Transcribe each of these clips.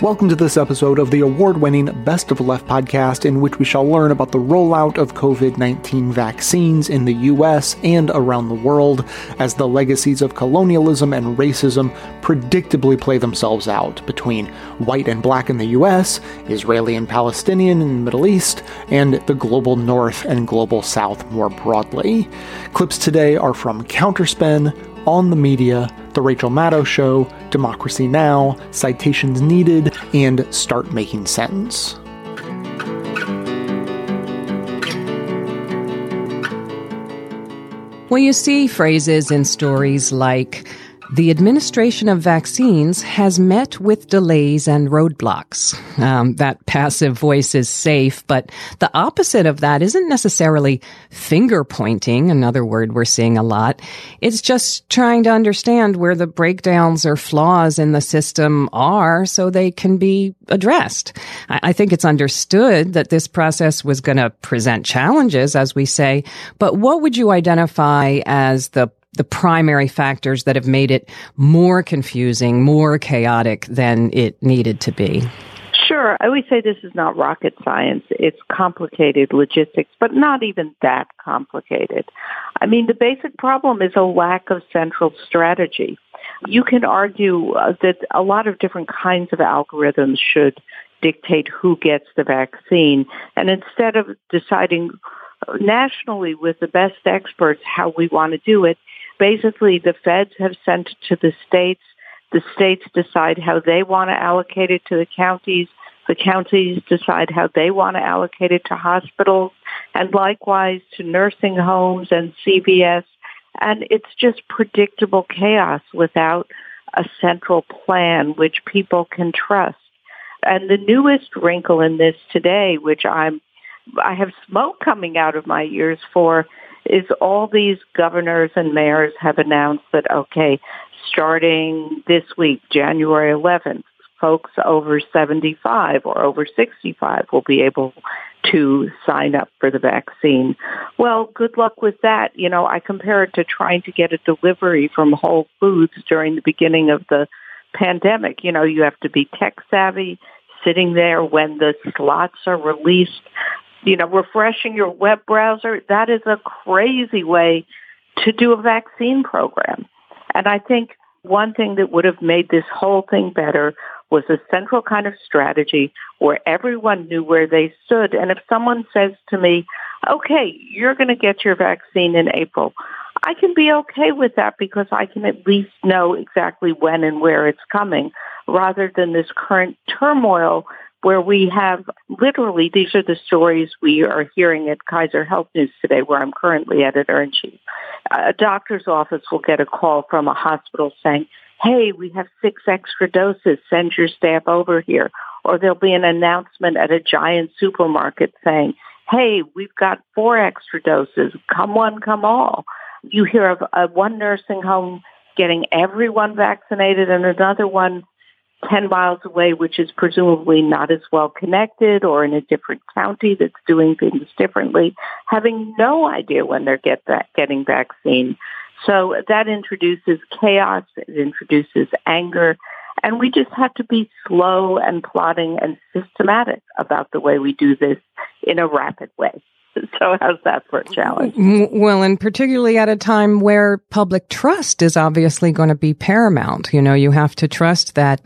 Welcome to this episode of the award winning Best of Left podcast, in which we shall learn about the rollout of COVID 19 vaccines in the US and around the world as the legacies of colonialism and racism predictably play themselves out between white and black in the US, Israeli and Palestinian in the Middle East, and the global North and global South more broadly. Clips today are from Counterspin, On the Media, The Rachel Maddow Show, Democracy Now!, Citations Needed, and Start Making Sense. Well, you see phrases in stories like, the administration of vaccines has met with delays and roadblocks. Um, that passive voice is safe, but the opposite of that isn't necessarily finger pointing, another word we're seeing a lot. It's just trying to understand where the breakdowns or flaws in the system are so they can be addressed. I, I think it's understood that this process was going to present challenges, as we say, but what would you identify as the the primary factors that have made it more confusing, more chaotic than it needed to be? Sure. I always say this is not rocket science. It's complicated logistics, but not even that complicated. I mean, the basic problem is a lack of central strategy. You can argue uh, that a lot of different kinds of algorithms should dictate who gets the vaccine. And instead of deciding nationally with the best experts how we want to do it, basically the feds have sent to the states. The states decide how they want to allocate it to the counties. The counties decide how they want to allocate it to hospitals and likewise to nursing homes and CVS. And it's just predictable chaos without a central plan which people can trust. And the newest wrinkle in this today, which I'm, I have smoke coming out of my ears for, is all these governors and mayors have announced that, okay, starting this week, January 11th, folks over 75 or over 65 will be able to sign up for the vaccine. Well, good luck with that. You know, I compare it to trying to get a delivery from Whole Foods during the beginning of the pandemic. You know, you have to be tech savvy, sitting there when the slots are released you know, refreshing your web browser, that is a crazy way to do a vaccine program. And I think one thing that would have made this whole thing better was a central kind of strategy where everyone knew where they stood. And if someone says to me, okay, you're going to get your vaccine in April, I can be okay with that because I can at least know exactly when and where it's coming rather than this current turmoil where we have literally, these are the stories we are hearing at Kaiser Health News today, where I'm currently editor in chief. A doctor's office will get a call from a hospital saying, hey, we have six extra doses, send your staff over here. Or there'll be an announcement at a giant supermarket saying, hey, we've got four extra doses, come one, come all. You hear of uh, one nursing home getting everyone vaccinated and another one 10 miles away, which is presumably not as well connected or in a different county that's doing things differently, having no idea when they're get getting vaccine. So that introduces chaos, it introduces anger, and we just have to be slow and plotting and systematic about the way we do this in a rapid way. So how's that for a challenge? Well, and particularly at a time where public trust is obviously going to be paramount. You know, you have to trust that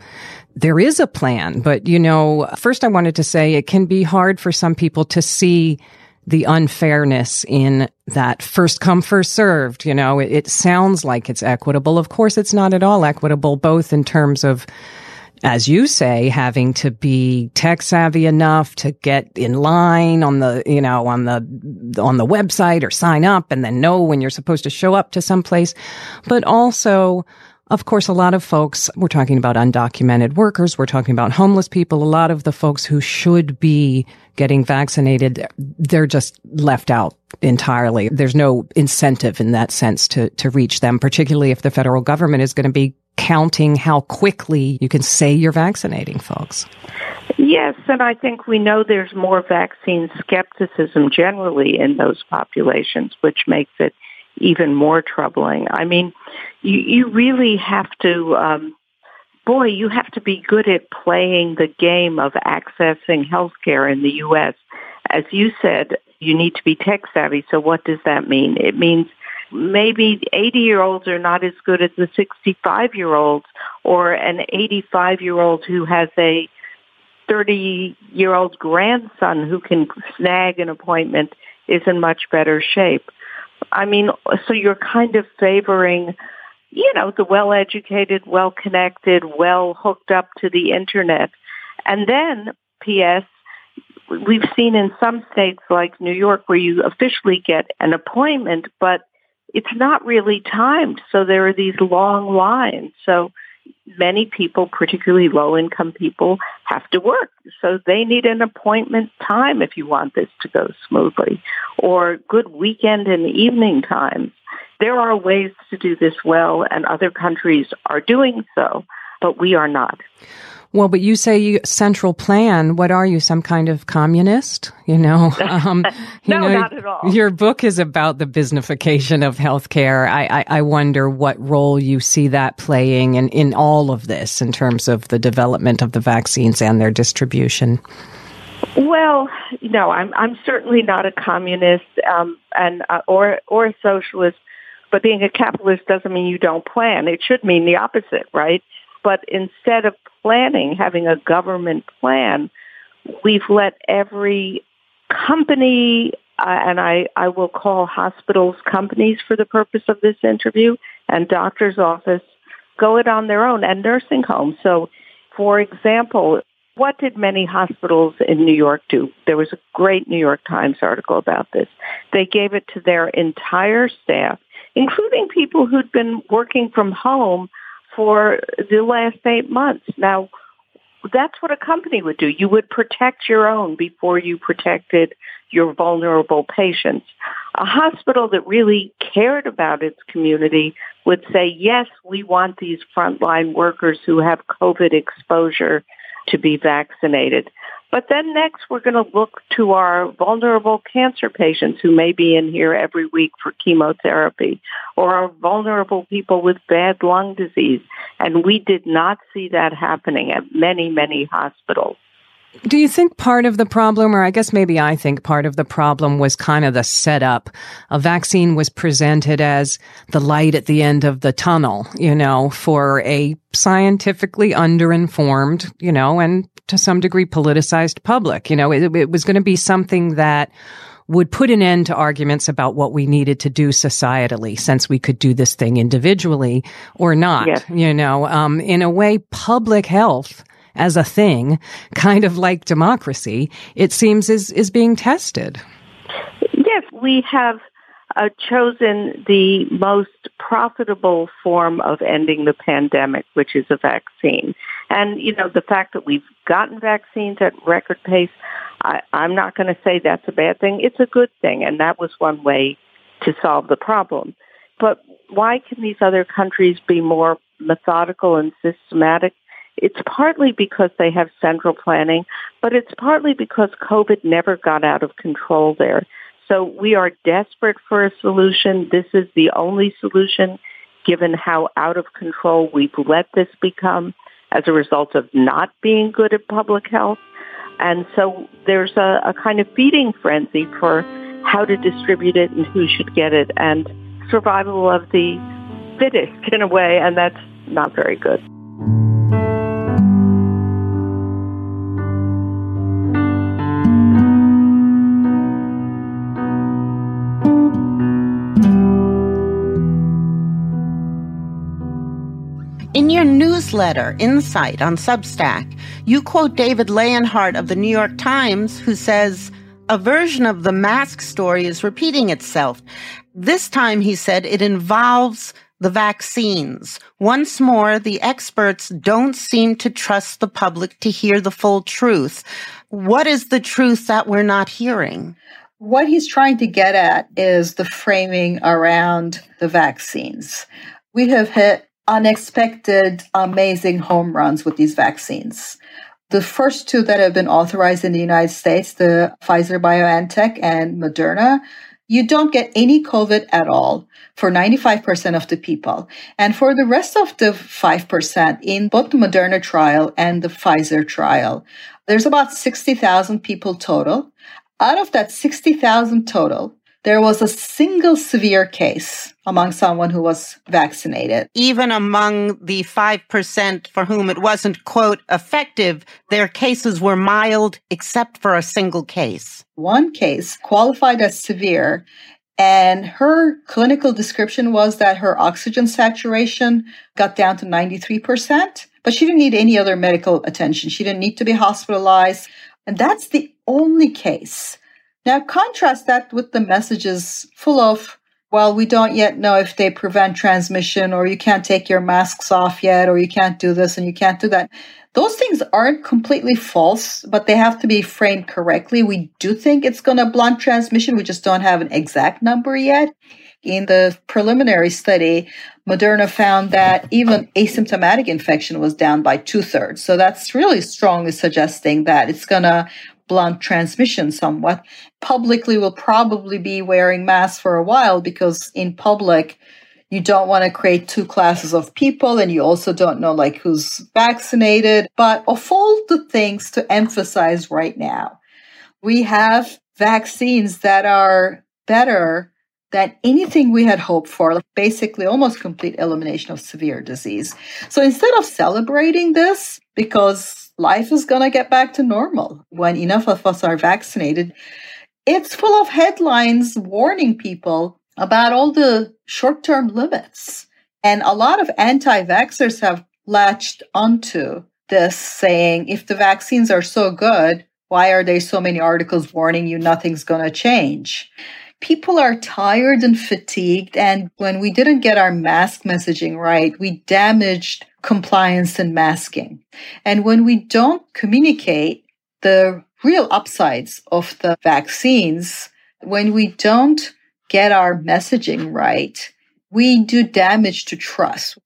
there is a plan. But, you know, first I wanted to say it can be hard for some people to see the unfairness in that first come, first served. You know, it, it sounds like it's equitable. Of course, it's not at all equitable, both in terms of as you say, having to be tech savvy enough to get in line on the, you know, on the, on the website or sign up and then know when you're supposed to show up to some place. But also, of course, a lot of folks, we're talking about undocumented workers, we're talking about homeless people, a lot of the folks who should be getting vaccinated, they're just left out entirely. There's no incentive in that sense to, to reach them, particularly if the federal government is going to be counting how quickly you can say you're vaccinating folks. Yes, and I think we know there's more vaccine skepticism generally in those populations, which makes it even more troubling. I mean, you, you really have to um, boy, you have to be good at playing the game of accessing healthcare in the U.S. As you said, you need to be tech savvy. So what does that mean? It means maybe 80 year olds are not as good as the 65 year olds or an 85 year old who has a 30 year old grandson who can snag an appointment is in much better shape. I mean, so you're kind of favoring, you know, the well educated, well connected, well hooked up to the internet. And then, P.S., we've seen in some states like New York where you officially get an appointment, but it's not really timed. So there are these long lines. So many people, particularly low income people, have to work. So they need an appointment time if you want this to go smoothly or good weekend and evening times. There are ways to do this well and other countries are doing so, but we are not. Well, but you say you, central plan. What are you? Some kind of communist? You know? Um, you no, know, not at all. Your book is about the businessification of healthcare. I, I, I wonder what role you see that playing in, in all of this in terms of the development of the vaccines and their distribution. Well, no, I'm I'm certainly not a communist um, and uh, or or a socialist. But being a capitalist doesn't mean you don't plan. It should mean the opposite, right? But instead of planning, having a government plan, we've let every company, uh, and I, I will call hospitals companies for the purpose of this interview, and doctor's office go it on their own, and nursing homes. So, for example, what did many hospitals in New York do? There was a great New York Times article about this. They gave it to their entire staff, including people who'd been working from home for the last eight months. Now, that's what a company would do. You would protect your own before you protected your vulnerable patients. A hospital that really cared about its community would say, yes, we want these frontline workers who have COVID exposure to be vaccinated. But then next, we're going to look to our vulnerable cancer patients who may be in here every week for chemotherapy, or our vulnerable people with bad lung disease. And we did not see that happening at many, many hospitals. Do you think part of the problem, or I guess maybe I think part of the problem was kind of the setup? A vaccine was presented as the light at the end of the tunnel, you know, for a scientifically underinformed, you know, and to some degree politicized public. You know, it, it was going to be something that would put an end to arguments about what we needed to do societally since we could do this thing individually or not. Yes. You know, um, in a way, public health as a thing, kind of like democracy, it seems is, is being tested. Yes, we have uh, chosen the most profitable form of ending the pandemic, which is a vaccine. And, you know, the fact that we've gotten vaccines at record pace, I, I'm not going to say that's a bad thing. It's a good thing. And that was one way to solve the problem. But why can these other countries be more methodical and systematic? It's partly because they have central planning, but it's partly because COVID never got out of control there. So we are desperate for a solution. This is the only solution given how out of control we've let this become as a result of not being good at public health. And so there's a, a kind of feeding frenzy for how to distribute it and who should get it and survival of the fittest in a way, and that's not very good. Newsletter, Insight on Substack, you quote David Leonhardt of the New York Times, who says, a version of the mask story is repeating itself. This time, he said, it involves the vaccines. Once more, the experts don't seem to trust the public to hear the full truth. What is the truth that we're not hearing? What he's trying to get at is the framing around the vaccines. We have hit unexpected, amazing home runs with these vaccines. The first two that have been authorized in the United States, the Pfizer BioNTech and Moderna, you don't get any COVID at all for 95% of the people. And for the rest of the 5% in both the Moderna trial and the Pfizer trial, there's about 60,000 people total. Out of that 60,000 total, there was a single severe case among someone who was vaccinated. Even among the 5% for whom it wasn't, quote, effective, their cases were mild except for a single case. One case qualified as severe, and her clinical description was that her oxygen saturation got down to 93%, but she didn't need any other medical attention. She didn't need to be hospitalized. And that's the only case now, contrast that with the messages full of, well, we don't yet know if they prevent transmission, or you can't take your masks off yet, or you can't do this and you can't do that. Those things aren't completely false, but they have to be framed correctly. We do think it's going to blunt transmission. We just don't have an exact number yet. In the preliminary study, Moderna found that even asymptomatic infection was down by two thirds. So that's really strongly suggesting that it's going to blunt transmission somewhat. Publicly will probably be wearing masks for a while because in public, you don't want to create two classes of people and you also don't know like who's vaccinated. But of all the things to emphasize right now, we have vaccines that are better than anything we had hoped for, basically almost complete elimination of severe disease. So instead of celebrating this, because life is going to get back to normal when enough of us are vaccinated. It's full of headlines warning people about all the short term limits. And a lot of anti vaxxers have latched onto this, saying if the vaccines are so good, why are there so many articles warning you nothing's going to change? People are tired and fatigued. And when we didn't get our mask messaging right, we damaged compliance and masking. And when we don't communicate the real upsides of the vaccines, when we don't get our messaging right, we do damage to trust.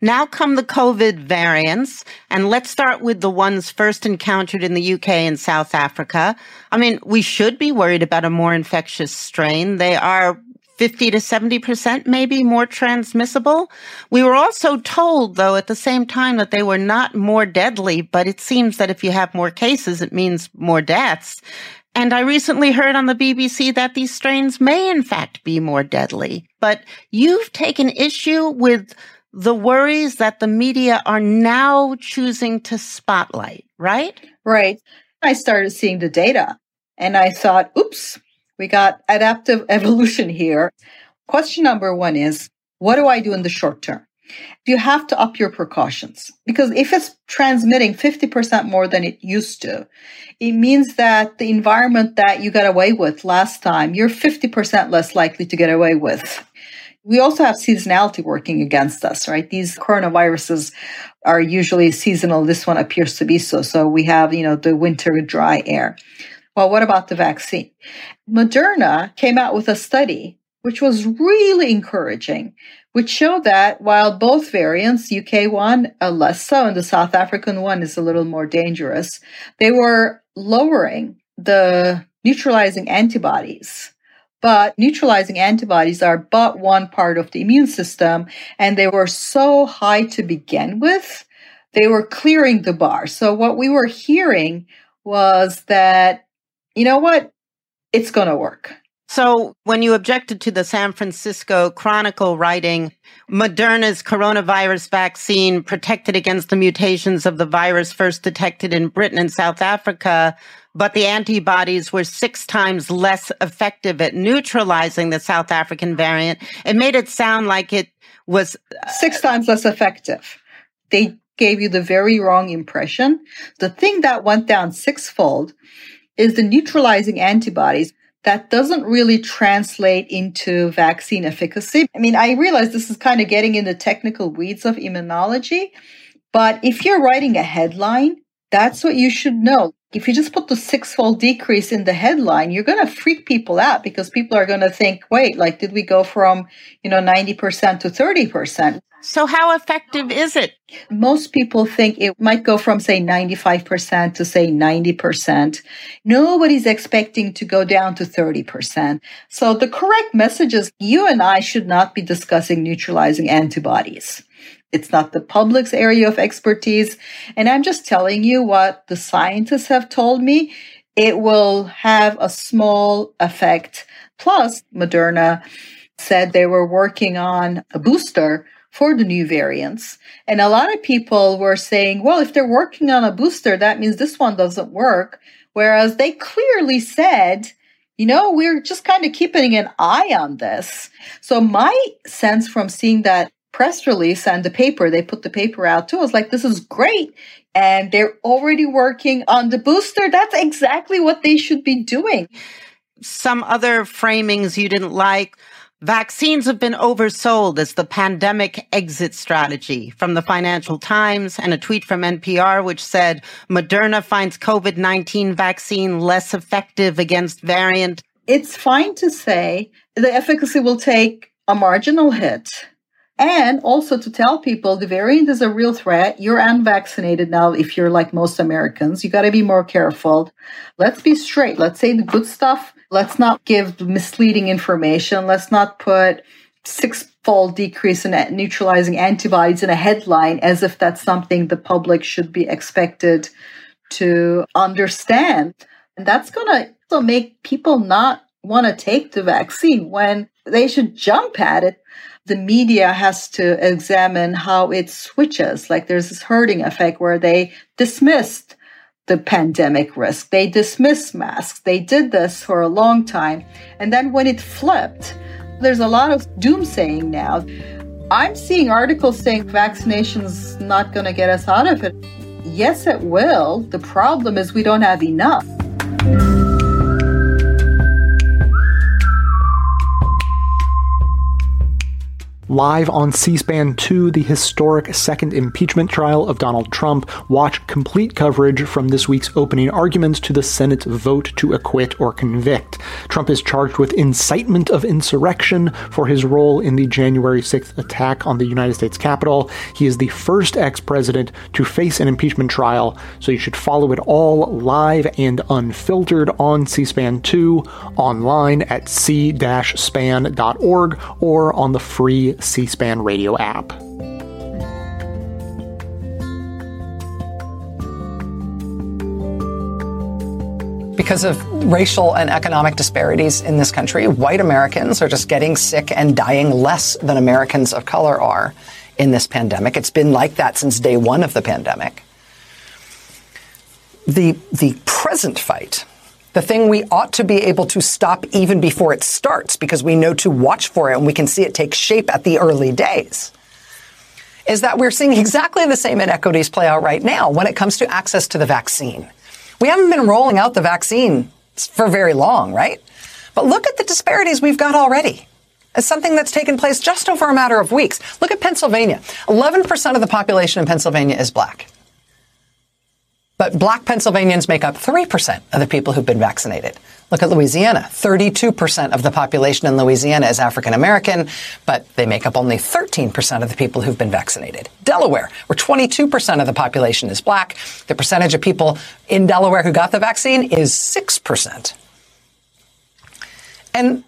Now come the COVID variants, and let's start with the ones first encountered in the UK and South Africa. I mean, we should be worried about a more infectious strain. They are 50 to 70% maybe more transmissible. We were also told, though, at the same time that they were not more deadly, but it seems that if you have more cases, it means more deaths. And I recently heard on the BBC that these strains may in fact be more deadly. But you've taken issue with the worries that the media are now choosing to spotlight, right? Right. I started seeing the data and I thought, oops, we got adaptive evolution here. Question number one is what do I do in the short term? You have to up your precautions because if it's transmitting 50% more than it used to, it means that the environment that you got away with last time, you're 50% less likely to get away with. We also have seasonality working against us, right? These coronaviruses are usually seasonal. This one appears to be so. So we have, you know, the winter dry air. Well, what about the vaccine? Moderna came out with a study which was really encouraging, which showed that while both variants, UK one uh, less so and the South African one is a little more dangerous, they were lowering the neutralizing antibodies. But neutralizing antibodies are but one part of the immune system, and they were so high to begin with, they were clearing the bar. So, what we were hearing was that you know what? It's going to work. So, when you objected to the San Francisco Chronicle writing, Moderna's coronavirus vaccine protected against the mutations of the virus first detected in Britain and South Africa, but the antibodies were six times less effective at neutralizing the South African variant, it made it sound like it was uh, six times less effective. They gave you the very wrong impression. The thing that went down sixfold is the neutralizing antibodies that doesn't really translate into vaccine efficacy. I mean, I realize this is kind of getting in the technical weeds of immunology, but if you're writing a headline, that's what you should know. If you just put the six-fold decrease in the headline, you're going to freak people out because people are going to think, wait, like, did we go from, you know, 90% to 30%? So, how effective is it? Most people think it might go from, say, 95% to, say, 90%. Nobody's expecting to go down to 30%. So, the correct message is you and I should not be discussing neutralizing antibodies. It's not the public's area of expertise. And I'm just telling you what the scientists have told me. It will have a small effect. Plus, Moderna said they were working on a booster for the new variants. And a lot of people were saying, well, if they're working on a booster, that means this one doesn't work. Whereas they clearly said, you know, we're just kind of keeping an eye on this. So my sense from seeing that press release and the paper, they put the paper out too, I was like, this is great. And they're already working on the booster. That's exactly what they should be doing. Some other framings you didn't like Vaccines have been oversold as the pandemic exit strategy from the Financial Times and a tweet from NPR, which said Moderna finds COVID 19 vaccine less effective against variant. It's fine to say the efficacy will take a marginal hit. And also to tell people the variant is a real threat. You're unvaccinated now if you're like most Americans. You got to be more careful. Let's be straight. Let's say the good stuff Let's not give misleading information. Let's not put six fold decrease in neutralizing antibodies in a headline as if that's something the public should be expected to understand. And that's going to make people not want to take the vaccine when they should jump at it. The media has to examine how it switches. Like there's this herding effect where they dismissed the pandemic risk. They dismissed masks. They did this for a long time. And then when it flipped, there's a lot of doomsaying now. I'm seeing articles saying vaccination's not going to get us out of it. Yes, it will. The problem is we don't have enough. Live on C SPAN 2, the historic second impeachment trial of Donald Trump. Watch complete coverage from this week's opening arguments to the Senate's vote to acquit or convict. Trump is charged with incitement of insurrection for his role in the January 6th attack on the United States Capitol. He is the first ex president to face an impeachment trial, so you should follow it all live and unfiltered on C SPAN 2, online at c-span.org, or on the free C SPAN radio app. Because of racial and economic disparities in this country, white Americans are just getting sick and dying less than Americans of color are in this pandemic. It's been like that since day one of the pandemic. The, the present fight the thing we ought to be able to stop even before it starts because we know to watch for it and we can see it take shape at the early days is that we're seeing exactly the same inequities play out right now when it comes to access to the vaccine. We haven't been rolling out the vaccine for very long, right? But look at the disparities we've got already. It's something that's taken place just over a matter of weeks. Look at Pennsylvania. 11% of the population in Pennsylvania is black. But black Pennsylvanians make up 3% of the people who've been vaccinated. Look at Louisiana. 32% of the population in Louisiana is African American, but they make up only 13% of the people who've been vaccinated. Delaware, where 22% of the population is black, the percentage of people in Delaware who got the vaccine is 6%. And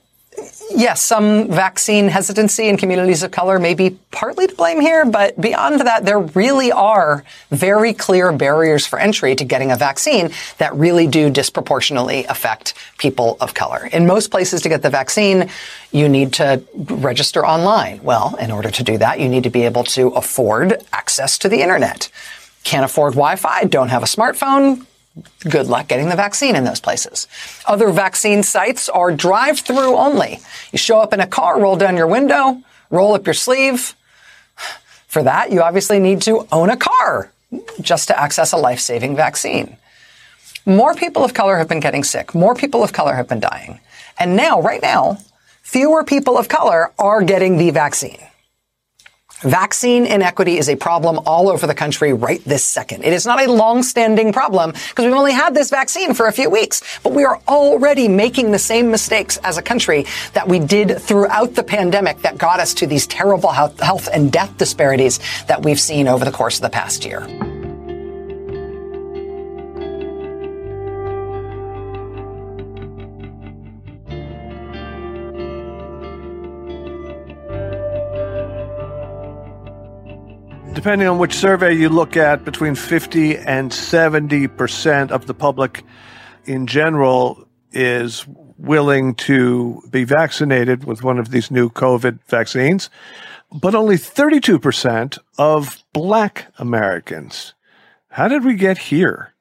yes, some vaccine hesitancy in communities of color may be partly to blame here, but beyond that, there really are very clear barriers for entry to getting a vaccine that really do disproportionately affect people of color. In most places to get the vaccine, you need to register online. Well, in order to do that, you need to be able to afford access to the internet. Can't afford Wi-Fi, don't have a smartphone, good luck getting the vaccine in those places. Other vaccine sites are drive through only. You show up in a car, roll down your window, roll up your sleeve. For that, you obviously need to own a car just to access a life saving vaccine. More people of color have been getting sick. More people of color have been dying. And now, right now, fewer people of color are getting the vaccine. Vaccine inequity is a problem all over the country right this second. It is not a long-standing problem because we've only had this vaccine for a few weeks, but we are already making the same mistakes as a country that we did throughout the pandemic that got us to these terrible health and death disparities that we've seen over the course of the past year. Depending on which survey you look at, between 50 and 70% of the public in general is willing to be vaccinated with one of these new COVID vaccines, but only 32% of black Americans. How did we get here?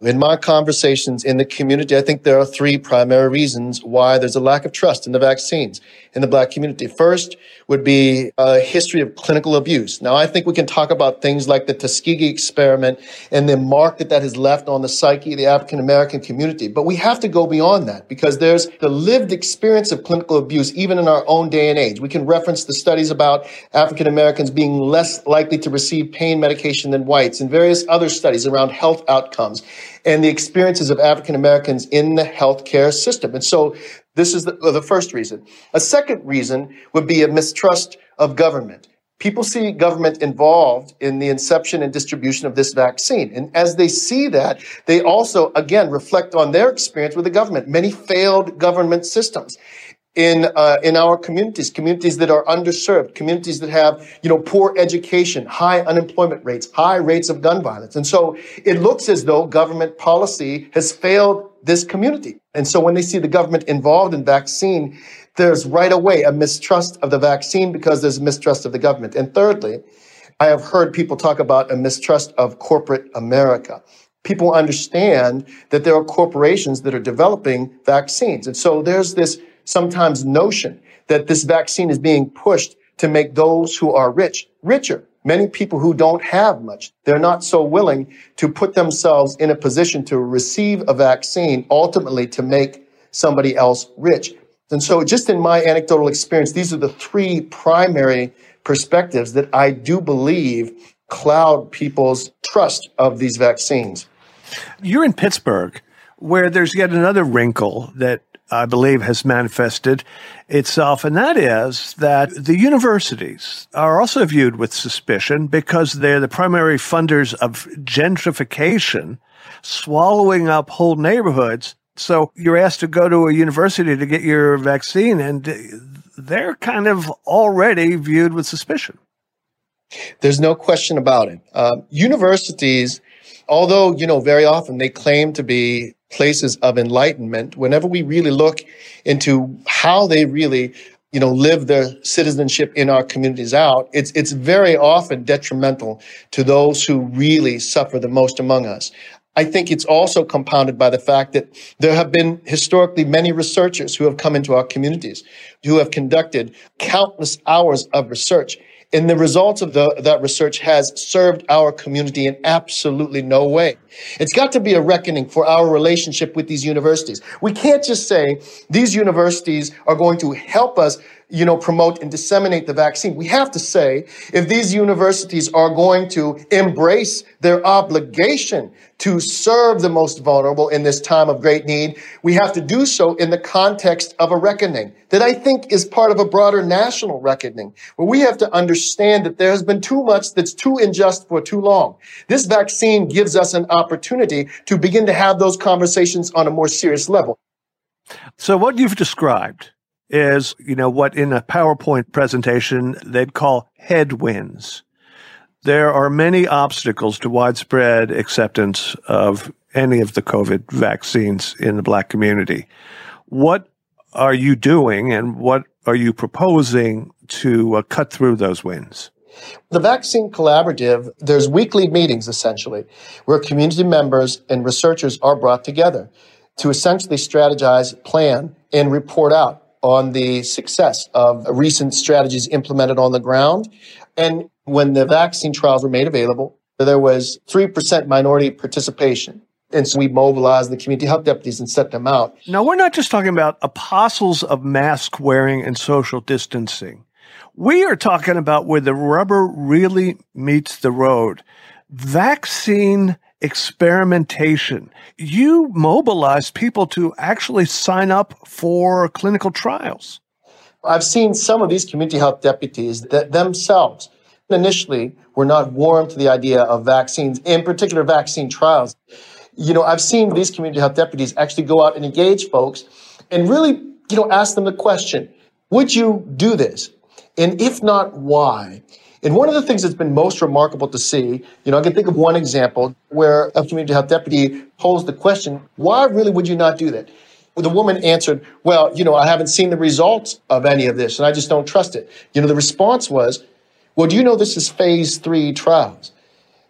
In my conversations in the community, I think there are three primary reasons why there's a lack of trust in the vaccines in the black community. First would be a history of clinical abuse. Now, I think we can talk about things like the Tuskegee experiment and the mark that that has left on the psyche of the African American community. But we have to go beyond that because there's the lived experience of clinical abuse even in our own day and age. We can reference the studies about African Americans being less likely to receive pain medication than whites and various other studies around health outcomes and the experiences of African Americans in the healthcare system. And so this is the, the first reason. A second reason would be a mistrust of government. People see government involved in the inception and distribution of this vaccine. And as they see that, they also, again, reflect on their experience with the government. Many failed government systems in uh, in our communities, communities that are underserved, communities that have you know poor education, high unemployment rates, high rates of gun violence, and so it looks as though government policy has failed this community. And so when they see the government involved in vaccine, there's right away a mistrust of the vaccine because there's mistrust of the government. And thirdly, I have heard people talk about a mistrust of corporate America people understand that there are corporations that are developing vaccines. And so there's this sometimes notion that this vaccine is being pushed to make those who are rich richer. Many people who don't have much, they're not so willing to put themselves in a position to receive a vaccine ultimately to make somebody else rich. And so just in my anecdotal experience, these are the three primary perspectives that I do believe cloud people's trust of these vaccines. You're in Pittsburgh, where there's yet another wrinkle that I believe, has manifested itself, and that is that the universities are also viewed with suspicion because they're the primary funders of gentrification, swallowing up whole neighborhoods. So you're asked to go to a university to get your vaccine, and they're kind of already viewed with suspicion. There's no question about it. Uh, universities, although, you know, very often they claim to be places of enlightenment, whenever we really look into how they really you know, live their citizenship in our communities out, it's, it's very often detrimental to those who really suffer the most among us. I think it's also compounded by the fact that there have been historically many researchers who have come into our communities, who have conducted countless hours of research and the results of the, that research has served our community in absolutely no way. It's got to be a reckoning for our relationship with these universities. We can't just say these universities are going to help us you know, promote and disseminate the vaccine. We have to say if these universities are going to embrace their obligation to serve the most vulnerable in this time of great need, we have to do so in the context of a reckoning that I think is part of a broader national reckoning where we have to understand that there has been too much that's too unjust for too long. This vaccine gives us an opportunity to begin to have those conversations on a more serious level. So what you've described is, you know, what in a PowerPoint presentation they'd call headwinds. There are many obstacles to widespread acceptance of any of the COVID vaccines in the black community. What are you doing and what are you proposing to uh, cut through those winds? The Vaccine Collaborative, there's weekly meetings essentially where community members and researchers are brought together to essentially strategize, plan, and report out on the success of recent strategies implemented on the ground. And when the vaccine trials were made available, there was 3% minority participation. And so we mobilized the community health deputies and set them out. Now, we're not just talking about apostles of mask wearing and social distancing. We are talking about where the rubber really meets the road. Vaccine experimentation. You mobilize people to actually sign up for clinical trials. I've seen some of these community health deputies that themselves initially were not warm to the idea of vaccines, in particular vaccine trials. You know, I've seen these community health deputies actually go out and engage folks and really, you know, ask them the question, would you do this? And if not, why? And one of the things that's been most remarkable to see, you know, I can think of one example where a community health deputy posed the question, why really would you not do that? The woman answered, well, you know, I haven't seen the results of any of this and I just don't trust it. You know, the response was, well, do you know this is phase three trials?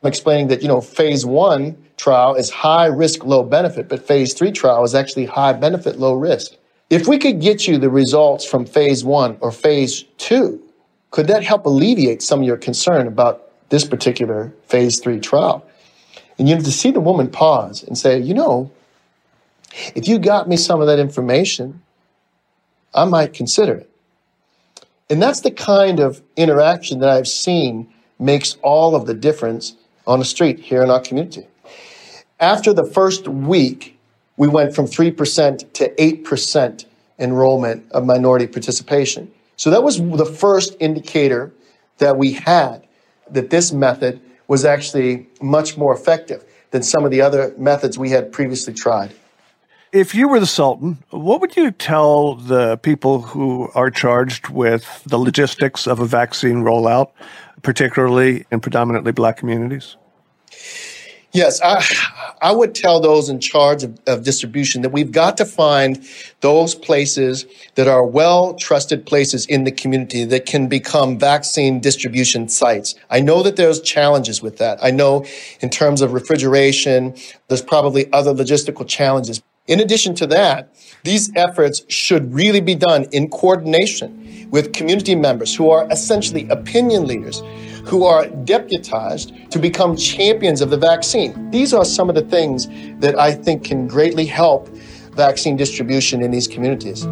I'm explaining that, you know, phase one trial is high risk, low benefit, but phase three trial is actually high benefit, low risk. If we could get you the results from phase one or phase two, could that help alleviate some of your concern about this particular phase three trial? And you know, to see the woman pause and say, you know, if you got me some of that information, I might consider it. And that's the kind of interaction that I've seen makes all of the difference on the street here in our community. After the first week, we went from 3% to 8% enrollment of minority participation. So that was the first indicator that we had that this method was actually much more effective than some of the other methods we had previously tried. If you were the Sultan, what would you tell the people who are charged with the logistics of a vaccine rollout, particularly in predominantly black communities? Yes, I, I would tell those in charge of, of, distribution that we've got to find those places that are well trusted places in the community that can become vaccine distribution sites. I know that there's challenges with that. I know in terms of refrigeration, there's probably other logistical challenges. In addition to that, these efforts should really be done in coordination with community members who are essentially opinion leaders who are deputized to become champions of the vaccine. These are some of the things that I think can greatly help vaccine distribution in these communities.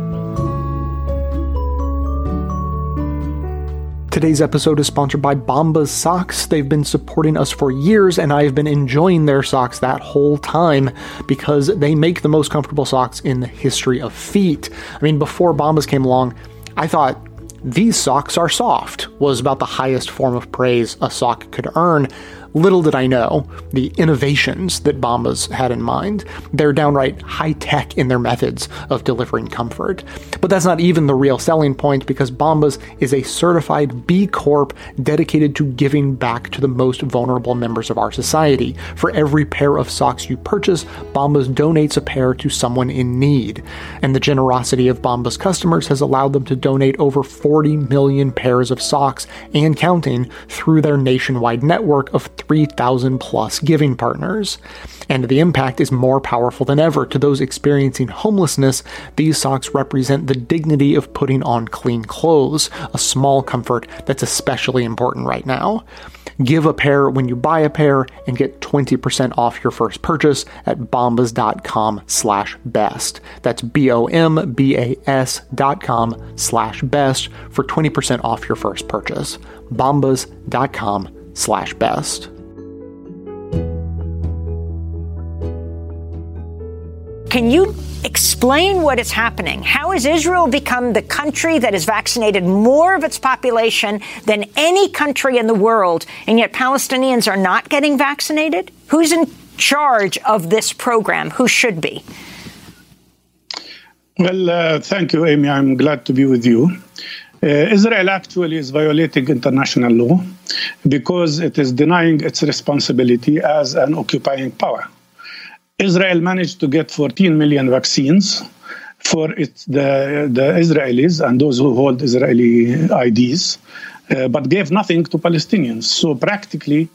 Today's episode is sponsored by Bombas Socks. They've been supporting us for years, and I've been enjoying their socks that whole time because they make the most comfortable socks in the history of feet. I mean, before Bombas came along, I thought these socks are soft was about the highest form of praise a sock could earn. Little did I know the innovations that Bombas had in mind. They're downright high tech in their methods of delivering comfort. But that's not even the real selling point because Bombas is a certified B Corp dedicated to giving back to the most vulnerable members of our society. For every pair of socks you purchase, Bombas donates a pair to someone in need. And the generosity of Bombas customers has allowed them to donate over 40 million pairs of socks and counting through their nationwide network of 3,000 plus giving partners. And the impact is more powerful than ever. To those experiencing homelessness, these socks represent the dignity of putting on clean clothes, a small comfort that's especially important right now. Give a pair when you buy a pair and get 20% off your first purchase at bombas.com slash best. That's B-O-M-B-A-S dot com slash best for 20% off your first purchase. bombas.com slash best. Can you explain what is happening? How has Israel become the country that has vaccinated more of its population than any country in the world, and yet Palestinians are not getting vaccinated? Who's in charge of this program? Who should be? Well, uh, thank you, Amy. I'm glad to be with you. Uh, Israel actually is violating international law because it is denying its responsibility as an occupying power. Israel managed to get 14 million vaccines for it, the, the Israelis and those who hold Israeli IDs, uh, but gave nothing to Palestinians. So practically,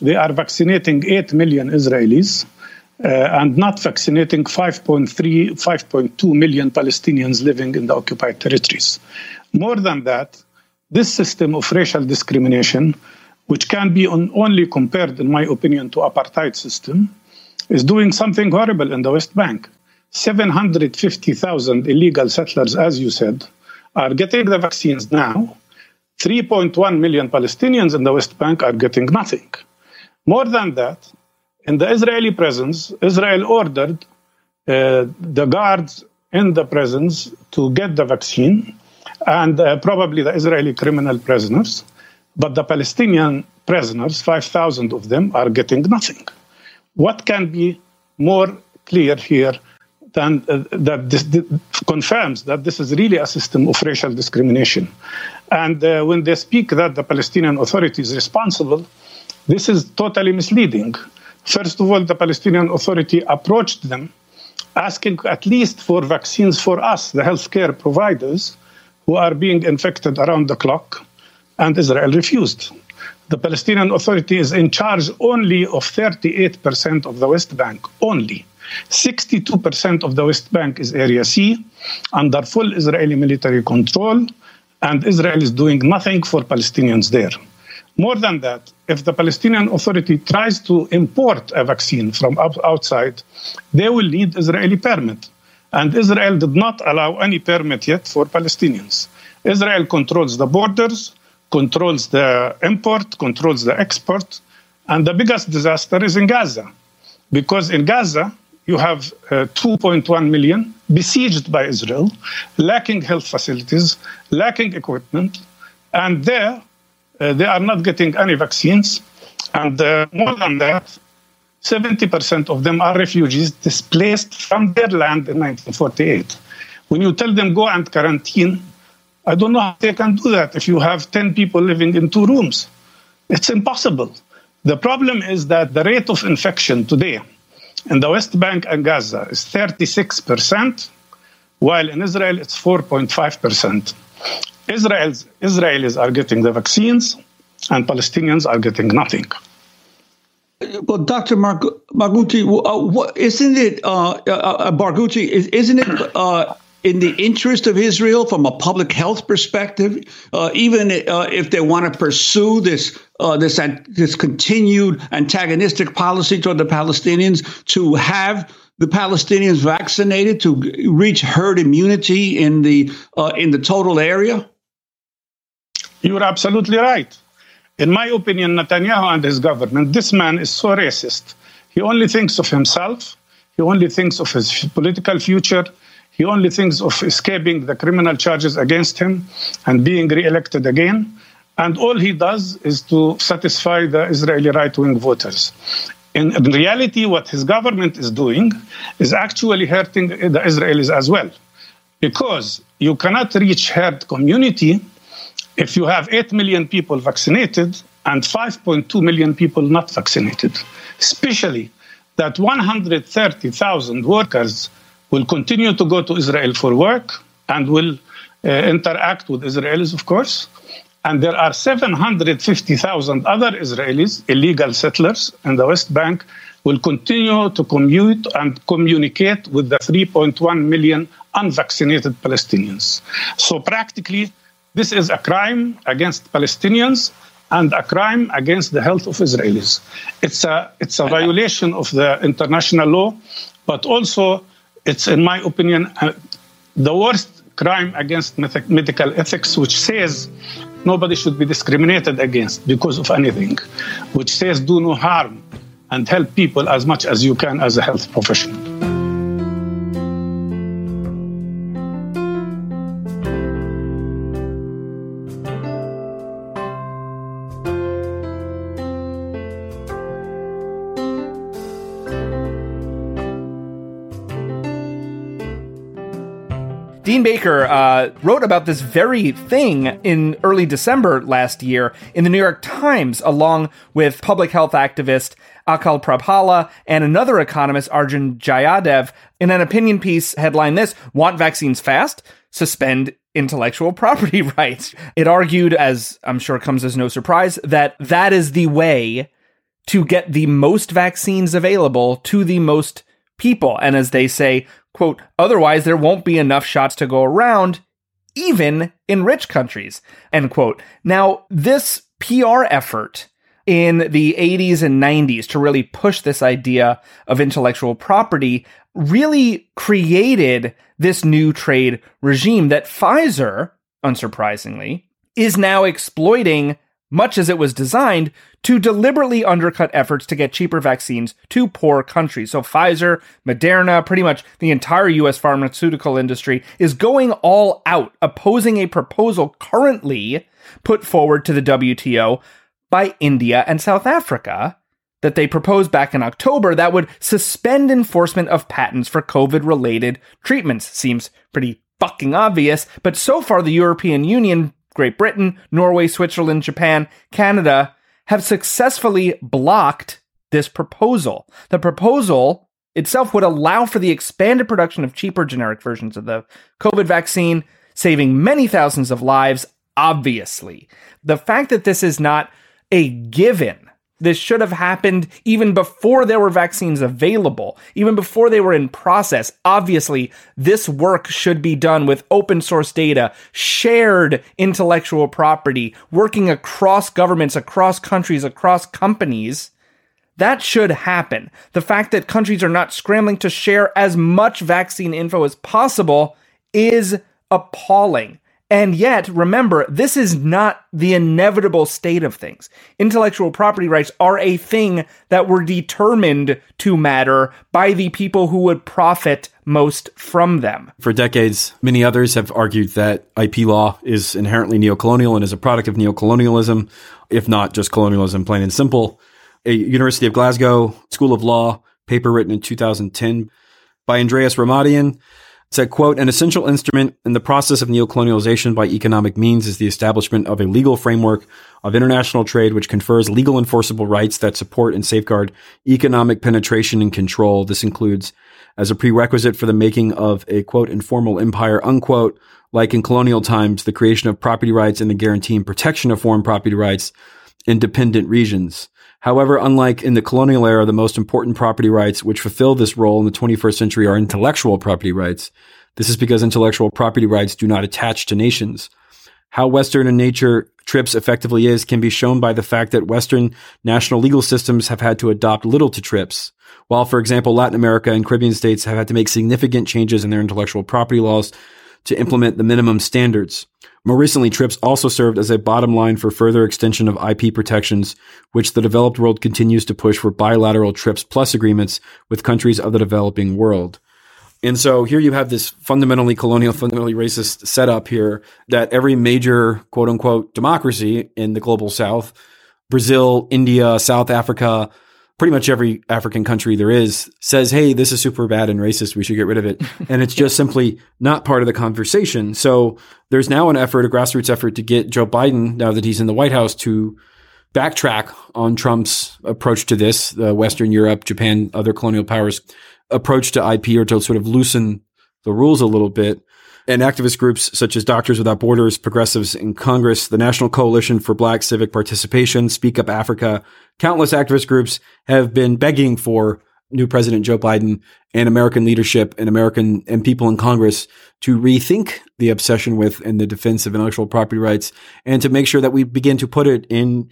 they are vaccinating 8 million Israelis uh, and not vaccinating 5.3, 5.2 million Palestinians living in the occupied territories. More than that, this system of racial discrimination, which can be on, only compared, in my opinion, to apartheid system, is doing something horrible in the West Bank. 750,000 illegal settlers, as you said, are getting the vaccines now, 3.1 million Palestinians in the West Bank are getting nothing. More than that, in the Israeli presence, Israel ordered uh, the guards in the presence to get the vaccine and uh, probably the Israeli criminal prisoners. But the Palestinian prisoners, 5,000 of them, are getting nothing. What can be more clear here than uh, that this, confirms that this is really a system of racial discrimination? And uh, when they speak that the Palestinian Authority is responsible, this is totally misleading. First of all, the Palestinian Authority approached them asking at least for vaccines for us, the healthcare providers, who are being infected around the clock, and Israel refused. The Palestinian Authority is in charge only of 38% of the West Bank, only. 62% of the West Bank is Area C, under full Israeli military control, and Israel is doing nothing for Palestinians there. More than that, if the Palestinian Authority tries to import a vaccine from outside, they will need Israeli permit. And Israel did not allow any permit yet for Palestinians. Israel controls the borders, controls the import, controls the export, and the biggest disaster is in Gaza. Because in Gaza, you have uh, 2.1 million besieged by Israel, lacking health facilities, lacking equipment, and there uh, they are not getting any vaccines. And uh, more than that, 70% of them are refugees displaced from their land in 1948. When you tell them go and quarantine, I don't know how they can do that if you have 10 people living in two rooms. It's impossible. The problem is that the rate of infection today in the West Bank and Gaza is 36%, while in Israel it's 4.5%. Israel's, Israelis are getting the vaccines, and Palestinians are getting nothing. Well, Dr. Mar- Barghouti, uh, what, isn't it, uh, uh, uh is, isn't it uh, in the interest of Israel from a public health perspective, uh, even uh, if they want to pursue this uh, this this continued antagonistic policy toward the Palestinians, to have the Palestinians vaccinated to reach herd immunity in the uh, in the total area? You're absolutely right. In my opinion, Netanyahu and his government, this man is so racist. He only thinks of himself. He only thinks of his political future. He only thinks of escaping the criminal charges against him and being re-elected again. And all he does is to satisfy the Israeli right wing voters. In, in, reality, what his government is doing is actually hurting the Israelis as well. Because you cannot reach herd immunity if you have 8 million people vaccinated and 5.2 million people not vaccinated, especially that 130,000 workers will continue to go to Israel for work and will uh, interact with Israelis, of course. And there are 750,000 other Israelis, illegal settlers in the West Bank, will continue to commute and communicate with the 3.1 million unvaccinated Palestinians. So practically, this is a crime against Palestinians and a crime against the health of Israelis. It's a, it's a violation of the international law, but also it's, in my opinion, uh, the worst crime against medical ethics, which says nobody should be discriminated against because of anything, which says do no harm and help people as much as you can as a health professional. Dean Baker uh, wrote about this very thing in early December last year in the New York Times, along with public health activist Achal Prabhala and another economist, Arjun Jayadev, in an opinion piece headline this Want vaccines fast? Suspend intellectual property rights. It argued, as I'm sure comes as no surprise, that that is the way to get the most vaccines available to the most people. And as they say, Quote, otherwise there won't be enough shots to go around, even in rich countries. End quote. Now, this PR effort in the 80s and 90s to really push this idea of intellectual property really created this new trade regime that Pfizer, unsurprisingly, is now exploiting, much as it was designed, to deliberately undercut efforts to get cheaper vaccines to poor countries. So Pfizer, Moderna, pretty much the entire US pharmaceutical industry is going all out opposing a proposal currently put forward to the WTO by India and South Africa that they proposed back in October that would suspend enforcement of patents for COVID related treatments. Seems pretty fucking obvious, but so far the European Union, Great Britain, Norway, Switzerland, Japan, Canada have successfully blocked this proposal. The proposal itself would allow for the expanded production of cheaper generic versions of the COVID vaccine, saving many thousands of lives, obviously. The fact that this is not a given this should have happened even before there were vaccines available, even before they were in process. Obviously, this work should be done with open source data, shared intellectual property, working across governments, across countries, across companies. That should happen. The fact that countries are not scrambling to share as much vaccine info as possible is appalling. And yet, remember, this is not the inevitable state of things. Intellectual property rights are a thing that were determined to matter by the people who would profit most from them. For decades, many others have argued that IP law is inherently neocolonial and is a product of neocolonialism, if not just colonialism, plain and simple. A University of Glasgow School of Law paper written in 2010 by Andreas Rahmatian said, quote, an essential instrument in the process of neocolonialization by economic means is the establishment of a legal framework of international trade which confers legal enforceable rights that support and safeguard economic penetration and control. This includes as a prerequisite for the making of a quote informal empire unquote like in colonial times the creation of property rights and the guarantee and protection of foreign property rights in dependent regions However, unlike in the colonial era, the most important property rights which fulfill this role in the 21st century are intellectual property rights. This is because intellectual property rights do not attach to nations. How Western in nature TRIPS effectively is can be shown by the fact that Western national legal systems have had to adopt little to TRIPS, while, for example, Latin America and Caribbean states have had to make significant changes in their intellectual property laws to implement the minimum standards. More recently, TRIPS also served as a bottom line for further extension of IP protections, which the developed world continues to push for bilateral TRIPS plus agreements with countries of the developing world. And so here you have this fundamentally colonial, fundamentally racist setup here that every major quote unquote democracy in the global south, Brazil, India, South Africa, pretty much every African country there is says, Hey, this is super bad and racist. We should get rid of it. and it's just simply not part of the conversation. So there's now an effort, a grassroots effort to get Joe Biden, now that he's in the White House, to backtrack on Trump's approach to this, the Western Europe, Japan, other colonial powers approach to IP or to sort of loosen the rules a little bit and activist groups such as Doctors Without Borders, Progressives in Congress, the National Coalition for Black Civic Participation, Speak Up Africa, countless activist groups have been begging for new President Joe Biden and American leadership and American and people in Congress to rethink the obsession with and the defense of intellectual property rights and to make sure that we begin to put it in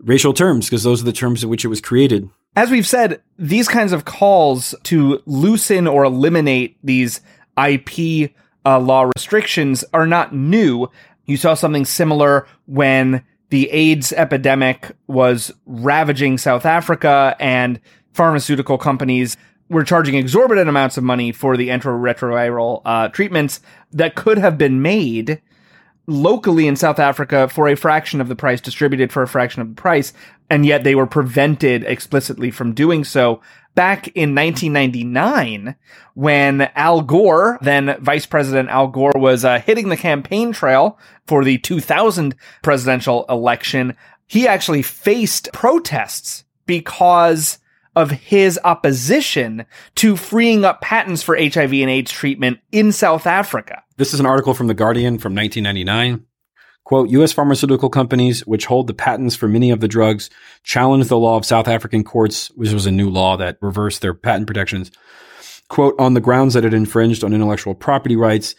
racial terms because those are the terms in which it was created. As we've said, these kinds of calls to loosen or eliminate these IP uh, law restrictions are not new. You saw something similar when the AIDS epidemic was ravaging South Africa and pharmaceutical companies were charging exorbitant amounts of money for the antiretroviral uh, treatments that could have been made locally in South Africa for a fraction of the price, distributed for a fraction of the price, and yet they were prevented explicitly from doing so back in 1999 when Al Gore, then Vice President Al Gore, was uh, hitting the campaign trail for the 2000 presidential election. He actually faced protests because of his opposition to freeing up patents for HIV and AIDS treatment in South Africa. This is an article from The Guardian from 1999. Quote, U.S. pharmaceutical companies, which hold the patents for many of the drugs, challenged the law of South African courts, which was a new law that reversed their patent protections, quote, on the grounds that it infringed on intellectual property rights.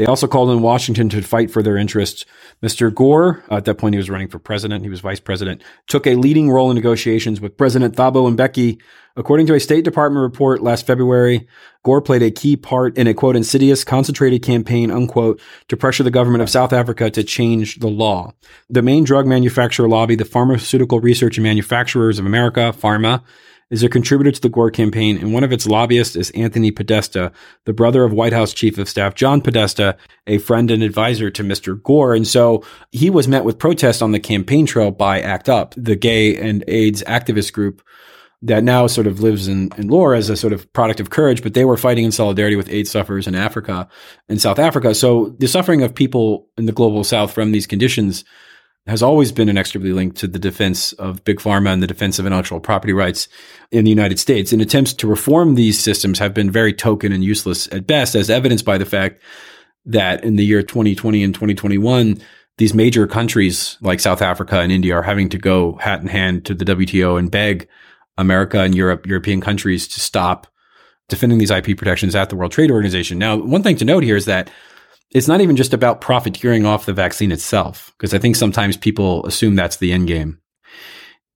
They also called on Washington to fight for their interests. Mr. Gore, uh, at that point he was running for president, he was vice president, took a leading role in negotiations with President Thabo Mbeki. According to a State Department report last February, Gore played a key part in a quote insidious concentrated campaign unquote to pressure the government of South Africa to change the law. The main drug manufacturer lobby, the Pharmaceutical Research and Manufacturers of America, PhRMA, is a contributor to the Gore campaign, and one of its lobbyists is Anthony Podesta, the brother of White House Chief of Staff John Podesta, a friend and advisor to Mr. Gore. And so he was met with protest on the campaign trail by ACT UP, the gay and AIDS activist group that now sort of lives in, in lore as a sort of product of courage, but they were fighting in solidarity with AIDS sufferers in Africa and South Africa. So the suffering of people in the global south from these conditions has always been inextricably linked to the defense of big pharma and the defense of intellectual property rights in the United States. And attempts to reform these systems have been very token and useless at best, as evidenced by the fact that in the year 2020 and 2021, these major countries like South Africa and India are having to go hat in hand to the WTO and beg America and Europe, European countries to stop defending these IP protections at the World Trade Organization. Now, one thing to note here is that it's not even just about profiteering off the vaccine itself, because I think sometimes people assume that's the end game.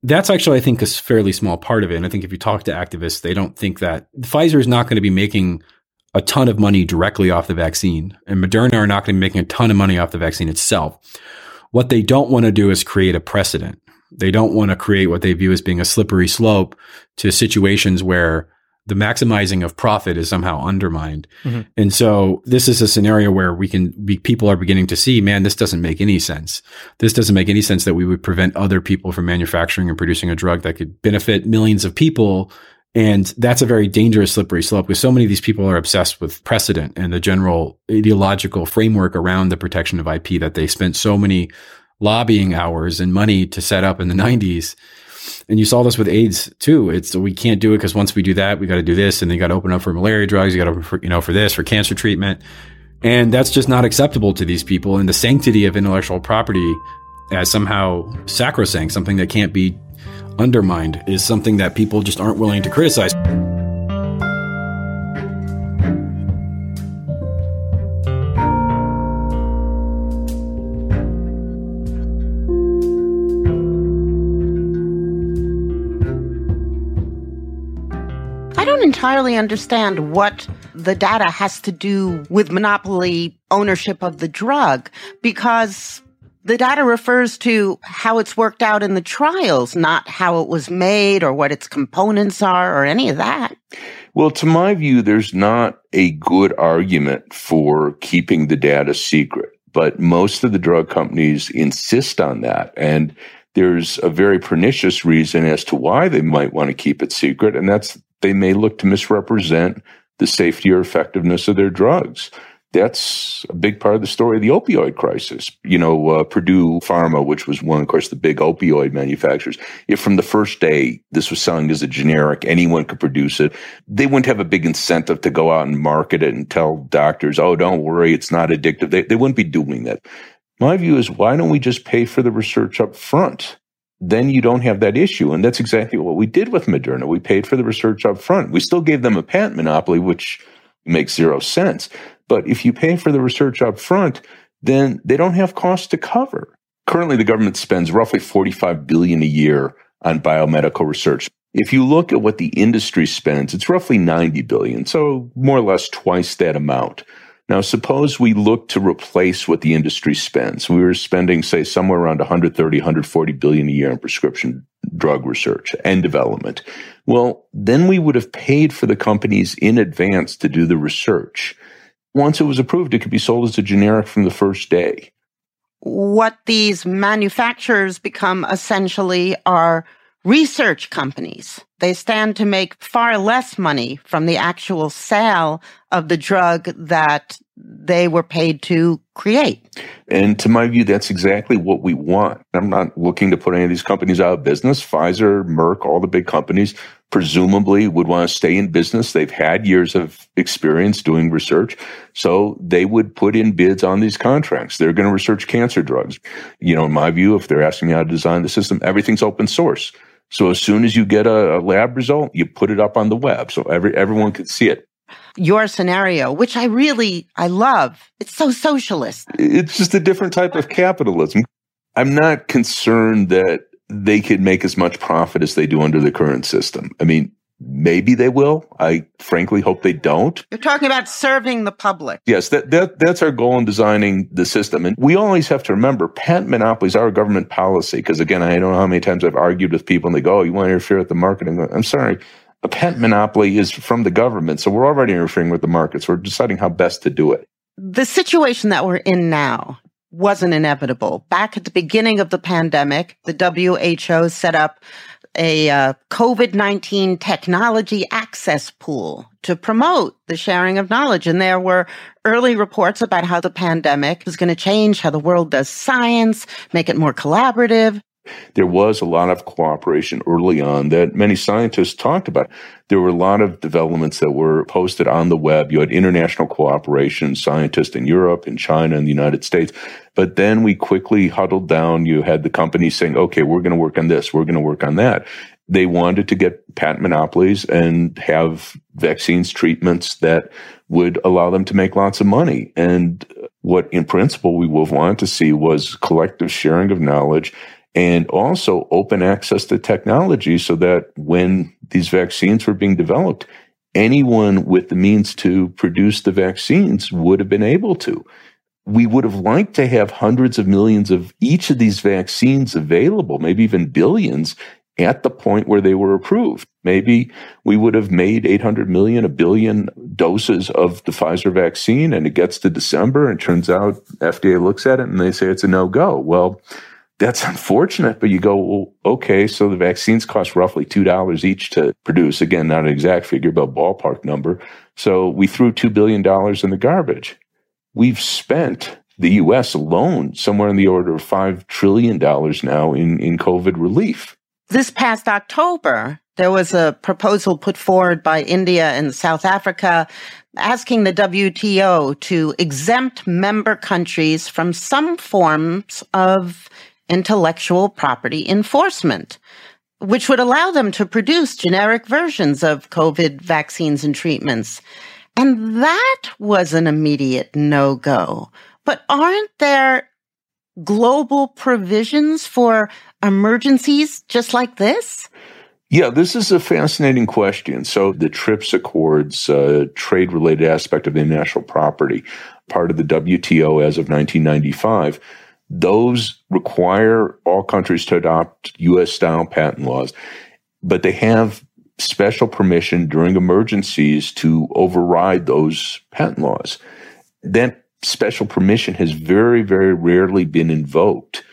That's actually, I think, a fairly small part of it. And I think if you talk to activists, they don't think that Pfizer is not going to be making a ton of money directly off the vaccine, and Moderna are not going to be making a ton of money off the vaccine itself. What they don't want to do is create a precedent. They don't want to create what they view as being a slippery slope to situations where the maximizing of profit is somehow undermined. Mm-hmm. And so this is a scenario where we can be, people are beginning to see, man, this doesn't make any sense. This doesn't make any sense that we would prevent other people from manufacturing and producing a drug that could benefit millions of people. And that's a very dangerous slippery slope because so many of these people are obsessed with precedent and the general ideological framework around the protection of IP that they spent so many lobbying hours and money to set up in the 90s and you saw this with AIDS too. It's we can't do it because once we do that, we got to do this, and then you got to open up for malaria drugs. You got to you know for this for cancer treatment, and that's just not acceptable to these people. And the sanctity of intellectual property as somehow sacrosanct, something that can't be undermined, is something that people just aren't willing to criticize. Entirely understand what the data has to do with monopoly ownership of the drug because the data refers to how it's worked out in the trials, not how it was made or what its components are or any of that. Well, to my view, there's not a good argument for keeping the data secret, but most of the drug companies insist on that. And there's a very pernicious reason as to why they might want to keep it secret, and that's they may look to misrepresent the safety or effectiveness of their drugs. That's a big part of the story of the opioid crisis. You know, uh, Purdue Pharma, which was one, of course, the big opioid manufacturers, if from the first day this was selling as a generic, anyone could produce it, they wouldn't have a big incentive to go out and market it and tell doctors, oh, don't worry, it's not addictive. They, they wouldn't be doing that. My view is why don't we just pay for the research up front? Then you don't have that issue. And that's exactly what we did with Moderna. We paid for the research up front. We still gave them a patent monopoly, which makes zero sense. But if you pay for the research up front, then they don't have costs to cover. Currently, the government spends roughly 45 billion a year on biomedical research. If you look at what the industry spends, it's roughly 90 billion. So more or less twice that amount. Now, suppose we look to replace what the industry spends. We were spending, say, somewhere around 130, 140 billion a year in prescription drug research and development. Well, then we would have paid for the companies in advance to do the research. Once it was approved, it could be sold as a generic from the first day. What these manufacturers become essentially are research companies. They stand to make far less money from the actual sale of the drug that they were paid to create. And to my view, that's exactly what we want. I'm not looking to put any of these companies out of business. Pfizer, Merck, all the big companies presumably would want to stay in business. They've had years of experience doing research. So they would put in bids on these contracts. They're going to research cancer drugs. You know, in my view, if they're asking me how to design the system, everything's open source. So as soon as you get a, a, lab result, you put it up on the web so every everyone could see it. your scenario, which I really, I love. It's so socialist. It's just a different type of capitalism. I'm not concerned that they could make as much profit as they do under the current system. I mean, maybe they will. I frankly hope they don't. You're talking about serving the public. Yes, that, that that's our goal in designing the system. And we always have to remember patent monopolies are a government policy. Because again, I don't know how many times I've argued with people and they go, Oh, you want to interfere with the market? I'm, I'm sorry. A patent monopoly is from the government. So we're already interfering with the markets. We're deciding how best to do it. The situation that we're in now wasn't inevitable. Back at the beginning of the pandemic, the WHO set up a uh, COVID 19 technology access pool to promote the sharing of knowledge. And there were early reports about how the pandemic was going to change how the world does science, make it more collaborative. There was a lot of cooperation early on that many scientists talked about. There were a lot of developments that were posted on the web. You had international cooperation, scientists in Europe, in China, in the United States. But then we quickly huddled down. You had the companies saying, okay, we're going to work on this. We're going to work on that. They wanted to get patent monopolies and have vaccines treatments that would allow them to make lots of money. And what in principle we would want to see was collective sharing of knowledge and also open access to technology so that when these vaccines were being developed, anyone with the means to produce the vaccines would have been able to. We would have liked to have hundreds of millions of each of these vaccines available, maybe even billions at the point where they were approved. Maybe we would have made 800 million, a billion doses of the Pfizer vaccine and it gets to December and turns out FDA looks at it and they say it's a no go. Well, that's unfortunate, but you go, well, okay, so the vaccines cost roughly $2 each to produce. Again, not an exact figure, but a ballpark number. So we threw $2 billion in the garbage. We've spent the US alone somewhere in the order of $5 trillion now in, in COVID relief. This past October, there was a proposal put forward by India and South Africa asking the WTO to exempt member countries from some forms of intellectual property enforcement, which would allow them to produce generic versions of COVID vaccines and treatments. And that was an immediate no go. But aren't there global provisions for emergencies just like this? Yeah, this is a fascinating question. So, the TRIPS Accords, uh, trade related aspect of international property, part of the WTO as of 1995, those require all countries to adopt US style patent laws, but they have special permission during emergencies to override those patent laws. That special permission has very, very rarely been invoked.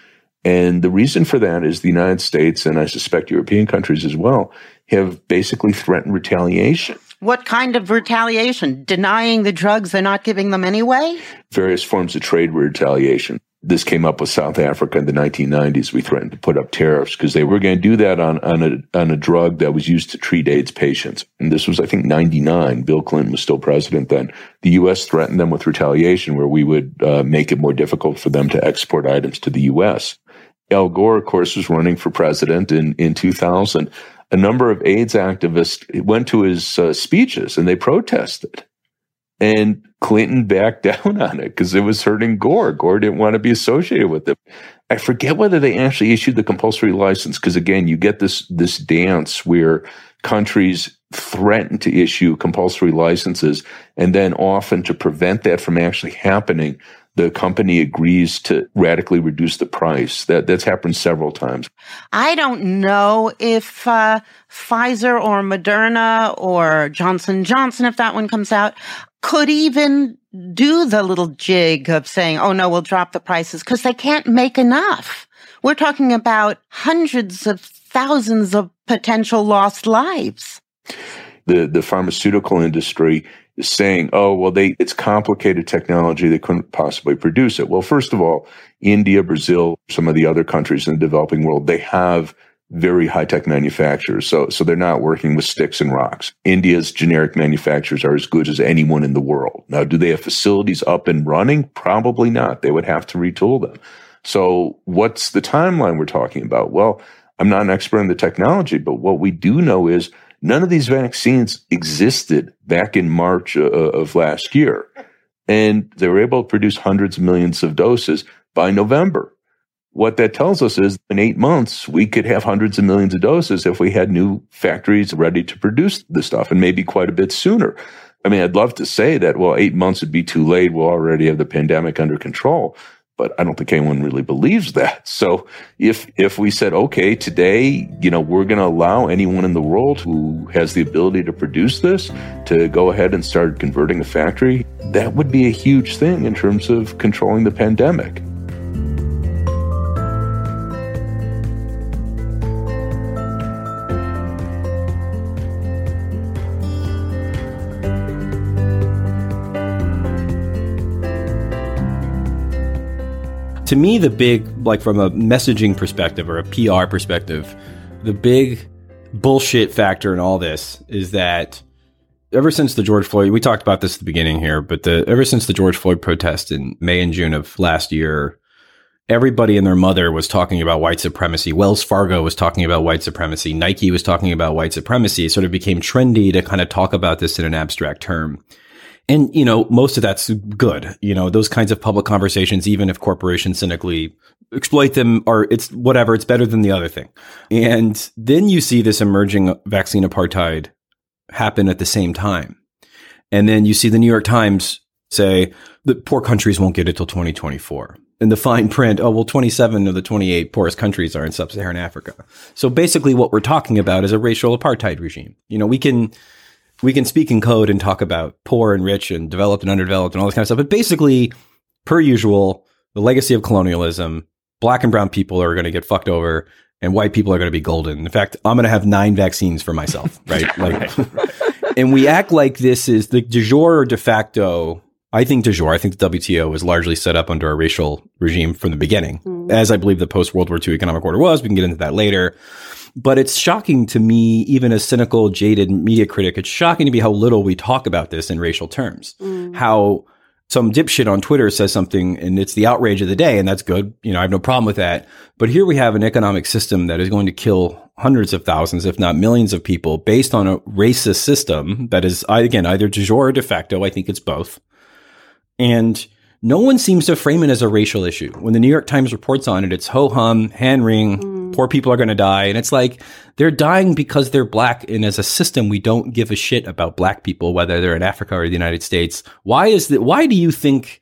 And the reason for that is the United States, and I suspect European countries as well, have basically threatened retaliation. What kind of retaliation? Denying the drugs they're not giving them anyway? Various forms of trade retaliation this came up with South Africa in the 1990s. We threatened to put up tariffs because they were going to do that on, on, a, on a drug that was used to treat AIDS patients. And this was, I think, 99. Bill Clinton was still president then. The U.S. threatened them with retaliation where we would uh, make it more difficult for them to export items to the U.S. Al Gore, of course, was running for president in, in 2000. A number of AIDS activists went to his uh, speeches and they protested. And Clinton backed down on it because it was hurting Gore. Gore didn't want to be associated with it. I forget whether they actually issued the compulsory license because again, you get this this dance where countries threaten to issue compulsory licenses and then often to prevent that from actually happening the company agrees to radically reduce the price. That that's happened several times. I don't know if uh, Pfizer or Moderna or Johnson Johnson, if that one comes out, could even do the little jig of saying, "Oh no, we'll drop the prices," because they can't make enough. We're talking about hundreds of thousands of potential lost lives. The the pharmaceutical industry saying, oh, well, they, it's complicated technology. They couldn't possibly produce it. Well, first of all, India, Brazil, some of the other countries in the developing world, they have very high tech manufacturers. So, so they're not working with sticks and rocks. India's generic manufacturers are as good as anyone in the world. Now, do they have facilities up and running? Probably not. They would have to retool them. So what's the timeline we're talking about? Well, I'm not an expert in the technology, but what we do know is None of these vaccines existed back in March uh, of last year. And they were able to produce hundreds of millions of doses by November. What that tells us is in eight months, we could have hundreds of millions of doses if we had new factories ready to produce the stuff and maybe quite a bit sooner. I mean, I'd love to say that, well, eight months would be too late. We'll already have the pandemic under control. But I don't think anyone really believes that. So if, if we said, okay, today, you know, we're going to allow anyone in the world who has the ability to produce this to go ahead and start converting a factory, that would be a huge thing in terms of controlling the pandemic. To me, the big, like from a messaging perspective or a PR perspective, the big bullshit factor in all this is that ever since the George Floyd, we talked about this at the beginning here, but the ever since the George Floyd protest in May and June of last year, everybody and their mother was talking about white supremacy. Wells Fargo was talking about white supremacy. Nike was talking about white supremacy. It sort of became trendy to kind of talk about this in an abstract term. And, you know, most of that's good. You know, those kinds of public conversations, even if corporations cynically exploit them or it's whatever, it's better than the other thing. And then you see this emerging vaccine apartheid happen at the same time. And then you see the New York Times say that poor countries won't get it till 2024. And the fine print, oh, well, 27 of the 28 poorest countries are in sub Saharan Africa. So basically, what we're talking about is a racial apartheid regime. You know, we can we can speak in code and talk about poor and rich and developed and underdeveloped and all this kind of stuff. But basically, per usual, the legacy of colonialism, black and brown people are going to get fucked over and white people are going to be golden. In fact, I'm going to have nine vaccines for myself, right? Like, and we act like this is the de jure or de facto. I think de jure. I think the WTO was largely set up under a racial regime from the beginning, mm. as I believe the post World War II economic order was. We can get into that later. But it's shocking to me, even a cynical, jaded media critic, it's shocking to me how little we talk about this in racial terms. Mm. How some dipshit on Twitter says something and it's the outrage of the day, and that's good. You know, I have no problem with that. But here we have an economic system that is going to kill hundreds of thousands, if not millions of people based on a racist system that is, again, either de jure or de facto. I think it's both. And no one seems to frame it as a racial issue. When the New York Times reports on it, it's ho hum, hand wring, mm. Poor people are going to die. And it's like they're dying because they're black. And as a system, we don't give a shit about black people, whether they're in Africa or the United States. Why is that? Why do you think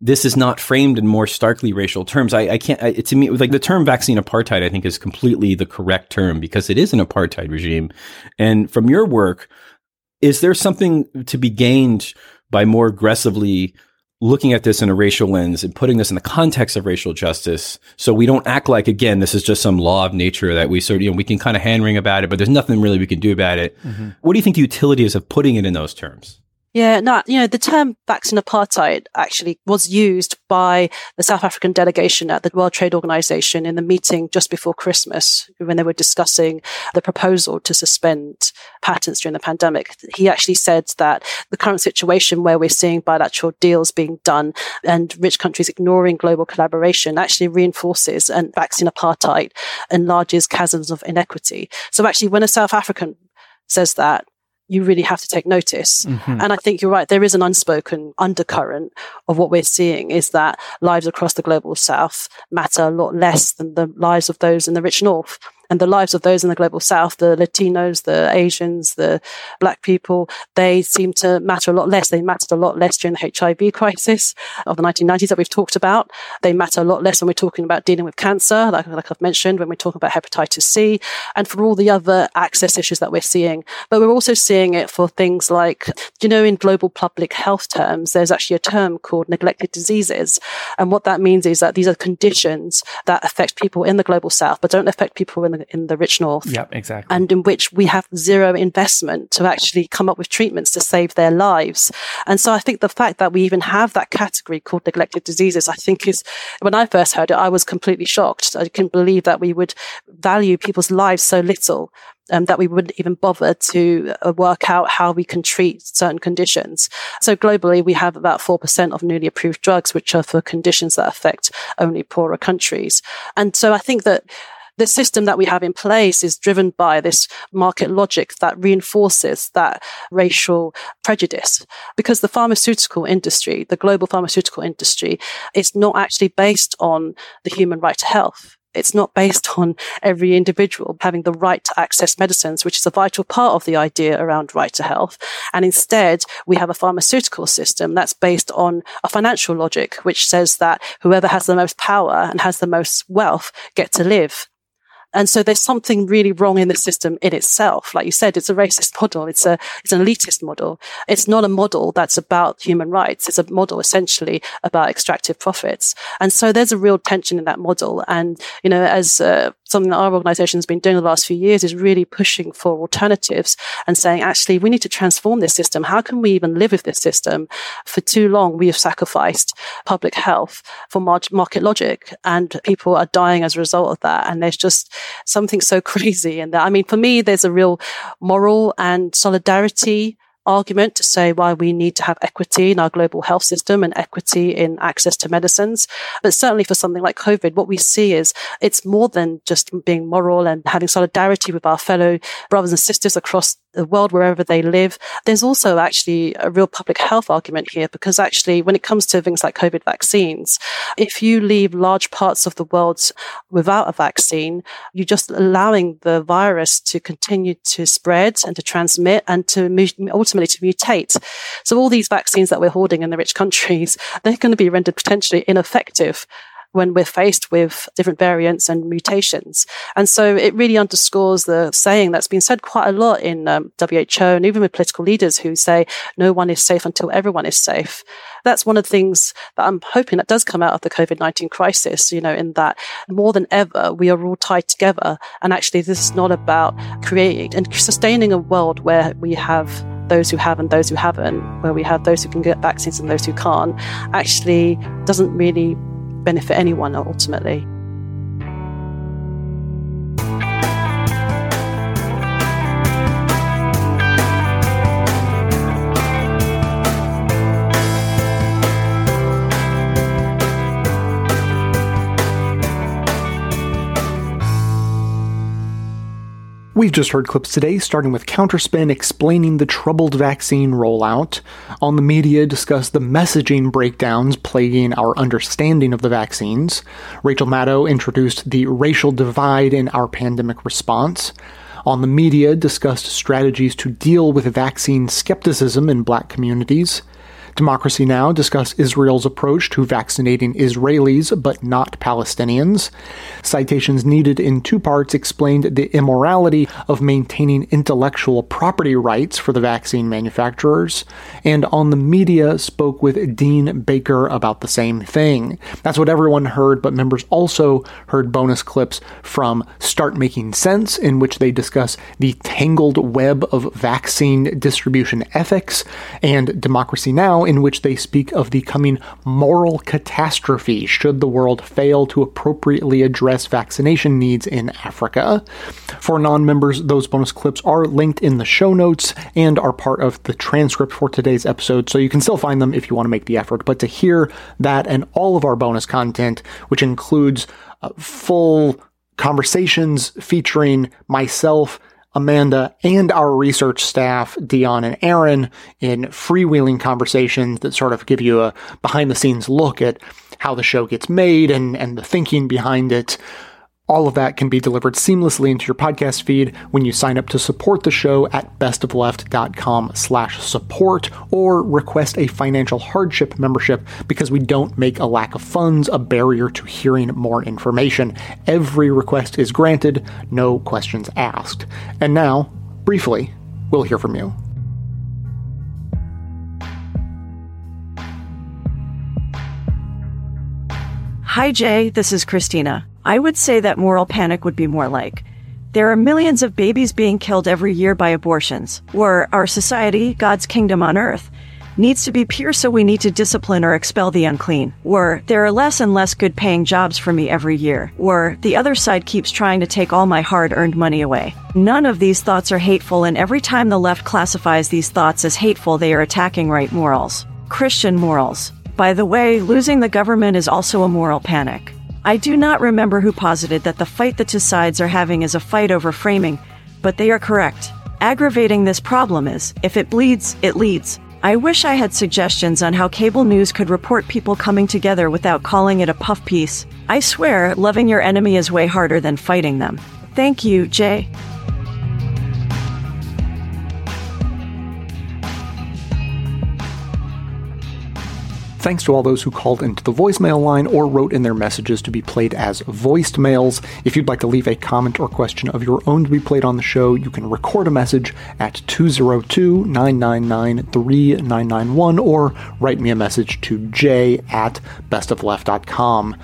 this is not framed in more starkly racial terms? I, I can't, I, to me, like the term vaccine apartheid, I think is completely the correct term because it is an apartheid regime. And from your work, is there something to be gained by more aggressively looking at this in a racial lens and putting this in the context of racial justice so we don't act like again this is just some law of nature that we sort of you know we can kind of hand wring about it but there's nothing really we can do about it mm-hmm. what do you think the utility is of putting it in those terms yeah, no, you know, the term vaccine apartheid actually was used by the South African delegation at the World Trade Organization in the meeting just before Christmas when they were discussing the proposal to suspend patents during the pandemic. He actually said that the current situation where we're seeing bilateral deals being done and rich countries ignoring global collaboration actually reinforces and vaccine apartheid enlarges chasms of inequity. So actually, when a South African says that, you really have to take notice. Mm-hmm. And I think you're right. There is an unspoken undercurrent of what we're seeing is that lives across the global south matter a lot less than the lives of those in the rich north and the lives of those in the global south, the Latinos, the Asians, the black people, they seem to matter a lot less. They mattered a lot less during the HIV crisis of the 1990s that we've talked about. They matter a lot less when we're talking about dealing with cancer, like, like I've mentioned, when we're talking about hepatitis C, and for all the other access issues that we're seeing. But we're also seeing it for things like, you know, in global public health terms, there's actually a term called neglected diseases. And what that means is that these are conditions that affect people in the global south, but don't affect people in the in the rich north. Yep, exactly. And in which we have zero investment to actually come up with treatments to save their lives. And so I think the fact that we even have that category called neglected diseases, I think is, when I first heard it, I was completely shocked. I couldn't believe that we would value people's lives so little um, that we wouldn't even bother to uh, work out how we can treat certain conditions. So globally, we have about 4% of newly approved drugs, which are for conditions that affect only poorer countries. And so I think that the system that we have in place is driven by this market logic that reinforces that racial prejudice because the pharmaceutical industry, the global pharmaceutical industry, is not actually based on the human right to health. It's not based on every individual having the right to access medicines, which is a vital part of the idea around right to health. And instead, we have a pharmaceutical system that's based on a financial logic, which says that whoever has the most power and has the most wealth get to live. And so there's something really wrong in the system in itself. Like you said, it's a racist model. It's a, it's an elitist model. It's not a model that's about human rights. It's a model essentially about extractive profits. And so there's a real tension in that model. And, you know, as uh, something that our organization has been doing the last few years is really pushing for alternatives and saying, actually, we need to transform this system. How can we even live with this system? For too long, we have sacrificed public health for market logic and people are dying as a result of that. And there's just, something so crazy in that. I mean, for me, there's a real moral and solidarity argument to say why we need to have equity in our global health system and equity in access to medicines. But certainly for something like COVID, what we see is it's more than just being moral and having solidarity with our fellow brothers and sisters across the world, wherever they live. There's also actually a real public health argument here because actually, when it comes to things like COVID vaccines, if you leave large parts of the world without a vaccine, you're just allowing the virus to continue to spread and to transmit and to ultimately to mutate. So all these vaccines that we're hoarding in the rich countries, they're going to be rendered potentially ineffective when we're faced with different variants and mutations. And so it really underscores the saying that's been said quite a lot in um, WHO and even with political leaders who say no one is safe until everyone is safe. That's one of the things that I'm hoping that does come out of the COVID 19 crisis, you know, in that more than ever, we are all tied together. And actually, this is not about creating and sustaining a world where we have those who have and those who haven't, where we have those who can get vaccines and those who can't, actually doesn't really benefit anyone ultimately. We've just heard clips today, starting with Counterspin explaining the troubled vaccine rollout. On the media, discuss the messaging breakdowns plaguing our understanding of the vaccines. Rachel Maddow introduced the racial divide in our pandemic response. On the media, discussed strategies to deal with vaccine skepticism in black communities. Democracy Now! discuss Israel's approach to vaccinating Israelis but not Palestinians. Citations needed in two parts explained the immorality of maintaining intellectual property rights for the vaccine manufacturers. And on the media spoke with Dean Baker about the same thing. That's what everyone heard, but members also heard bonus clips from Start Making Sense, in which they discuss the tangled web of vaccine distribution ethics, and Democracy Now! In which they speak of the coming moral catastrophe should the world fail to appropriately address vaccination needs in Africa. For non members, those bonus clips are linked in the show notes and are part of the transcript for today's episode, so you can still find them if you want to make the effort. But to hear that and all of our bonus content, which includes uh, full conversations featuring myself, Amanda and our research staff, Dion and Aaron, in freewheeling conversations that sort of give you a behind the scenes look at how the show gets made and, and the thinking behind it. All of that can be delivered seamlessly into your podcast feed when you sign up to support the show at bestofleft.com slash support or request a financial hardship membership because we don't make a lack of funds a barrier to hearing more information. Every request is granted, no questions asked. And now, briefly, we'll hear from you. Hi, Jay. This is Christina. I would say that moral panic would be more like there are millions of babies being killed every year by abortions, or our society, God's kingdom on earth, needs to be pure so we need to discipline or expel the unclean, or there are less and less good paying jobs for me every year, or the other side keeps trying to take all my hard earned money away. None of these thoughts are hateful, and every time the left classifies these thoughts as hateful, they are attacking right morals. Christian morals. By the way, losing the government is also a moral panic. I do not remember who posited that the fight the two sides are having is a fight over framing, but they are correct. Aggravating this problem is if it bleeds, it leads. I wish I had suggestions on how cable news could report people coming together without calling it a puff piece. I swear, loving your enemy is way harder than fighting them. Thank you, Jay. Thanks to all those who called into the voicemail line or wrote in their messages to be played as voiced mails. If you'd like to leave a comment or question of your own to be played on the show, you can record a message at 202 999 3991 or write me a message to j at bestofleft.com.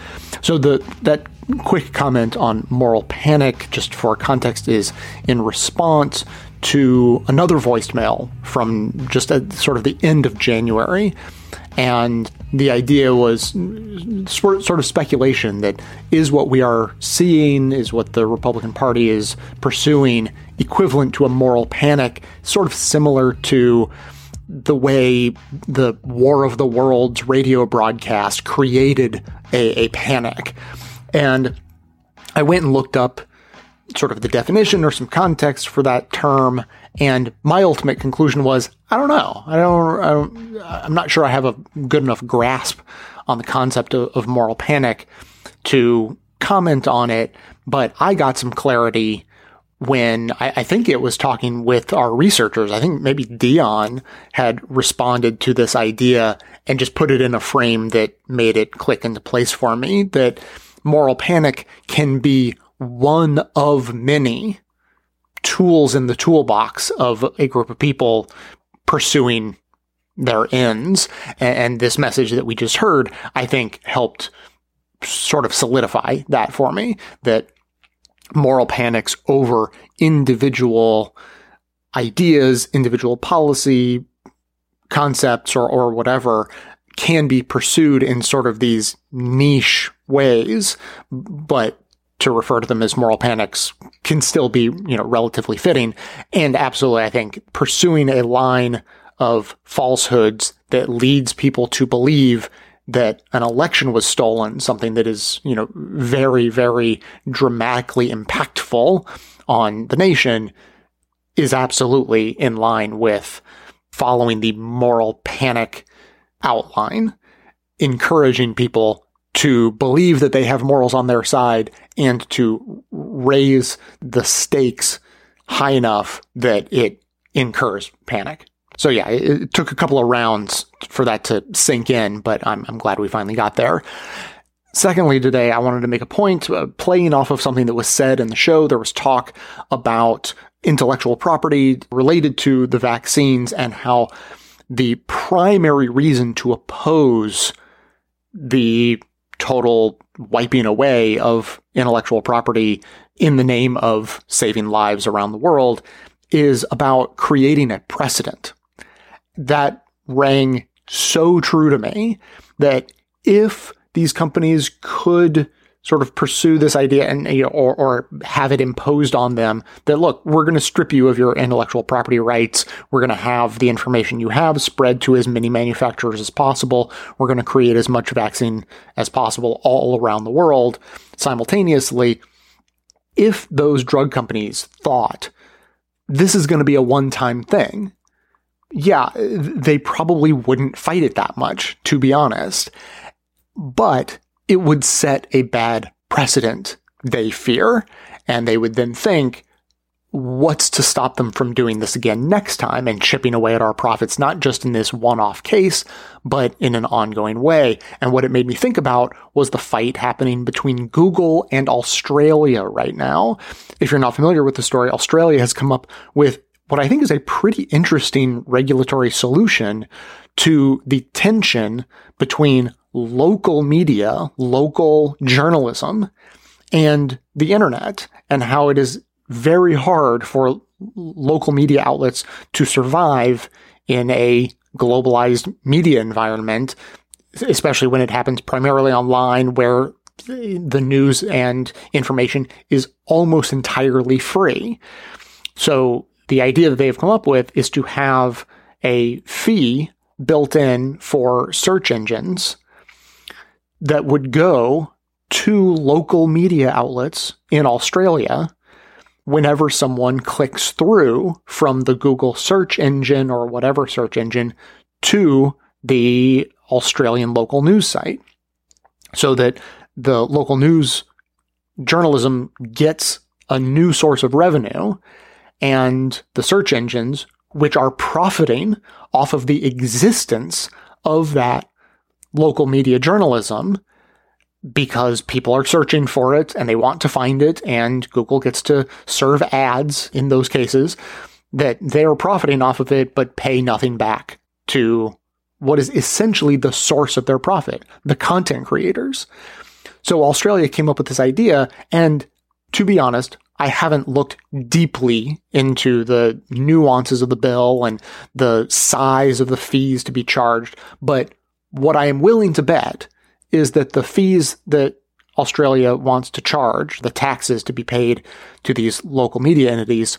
So the that quick comment on moral panic, just for context, is in response to another voicemail from just at sort of the end of January and the idea was sort of speculation that is what we are seeing, is what the Republican Party is pursuing, equivalent to a moral panic, sort of similar to the way the War of the Worlds radio broadcast created a, a panic. And I went and looked up sort of the definition or some context for that term. And my ultimate conclusion was, I don't know. I don't, I don't I'm not sure I have a good enough grasp on the concept of, of moral panic to comment on it, but I got some clarity when I, I, think it was talking with our researchers. I think maybe Dion had responded to this idea and just put it in a frame that made it click into place for me that moral panic can be one of many tools in the toolbox of a group of people pursuing their ends. And, this message that we just heard, I think, helped sort of solidify that for me that moral panics over individual ideas, individual policy concepts, or, or whatever can be pursued in sort of these niche ways, but to refer to them as moral panics can still be, you know, relatively fitting. And absolutely, I think pursuing a line of falsehoods that leads people to believe that an election was stolen, something that is, you know, very, very dramatically impactful on the nation is absolutely in line with following the moral panic outline, encouraging people to believe that they have morals on their side and to raise the stakes high enough that it incurs panic. So yeah, it, it, took a couple of rounds for that to sink in, but I'm, I'm glad we finally got there. Secondly, today I wanted to make a point uh, playing off of something that was said in the show. There was talk about intellectual property related to the vaccines and how the primary reason to oppose the total wiping away of intellectual property in the name of saving lives around the world is about creating a precedent. That rang so true to me that if these companies could sort of pursue this idea and you know, or, or have it imposed on them that look we're going to strip you of your intellectual property rights. We're going to have the information you have spread to as many manufacturers as possible. We're going to create as much vaccine as possible all around the world simultaneously. If those drug companies thought this is going to be a one-time thing yeah they probably wouldn't fight it that much to be honest. But it would set a bad precedent, they fear. And they would then think, what's to stop them from doing this again next time and chipping away at our profits, not just in this one off case, but in an ongoing way. And what it made me think about was the fight happening between Google and Australia right now. If you're not familiar with the story, Australia has come up with what I think is a pretty interesting regulatory solution to the tension between local media, local journalism, and the internet, and how it is very hard for local media outlets to survive in a globalized media environment, especially when it happens primarily online where the news and information is almost entirely free. So the idea that they've come up with is to have a fee built in for search engines that would go to local media outlets in Australia whenever someone clicks through from the Google search engine or whatever search engine to the Australian local news site. So that the local news journalism gets a new source of revenue and the search engines, which are profiting off of the existence of that local media journalism, because people are searching for it and they want to find it, and Google gets to serve ads in those cases that they are profiting off of it but pay nothing back to what is essentially the source of their profit, the content creators. So Australia came up with this idea, and to be honest, I haven't looked deeply into the nuances of the bill and the size of the fees to be charged, but what I am willing to bet is that the fees that Australia wants to charge, the taxes to be paid to these local media entities,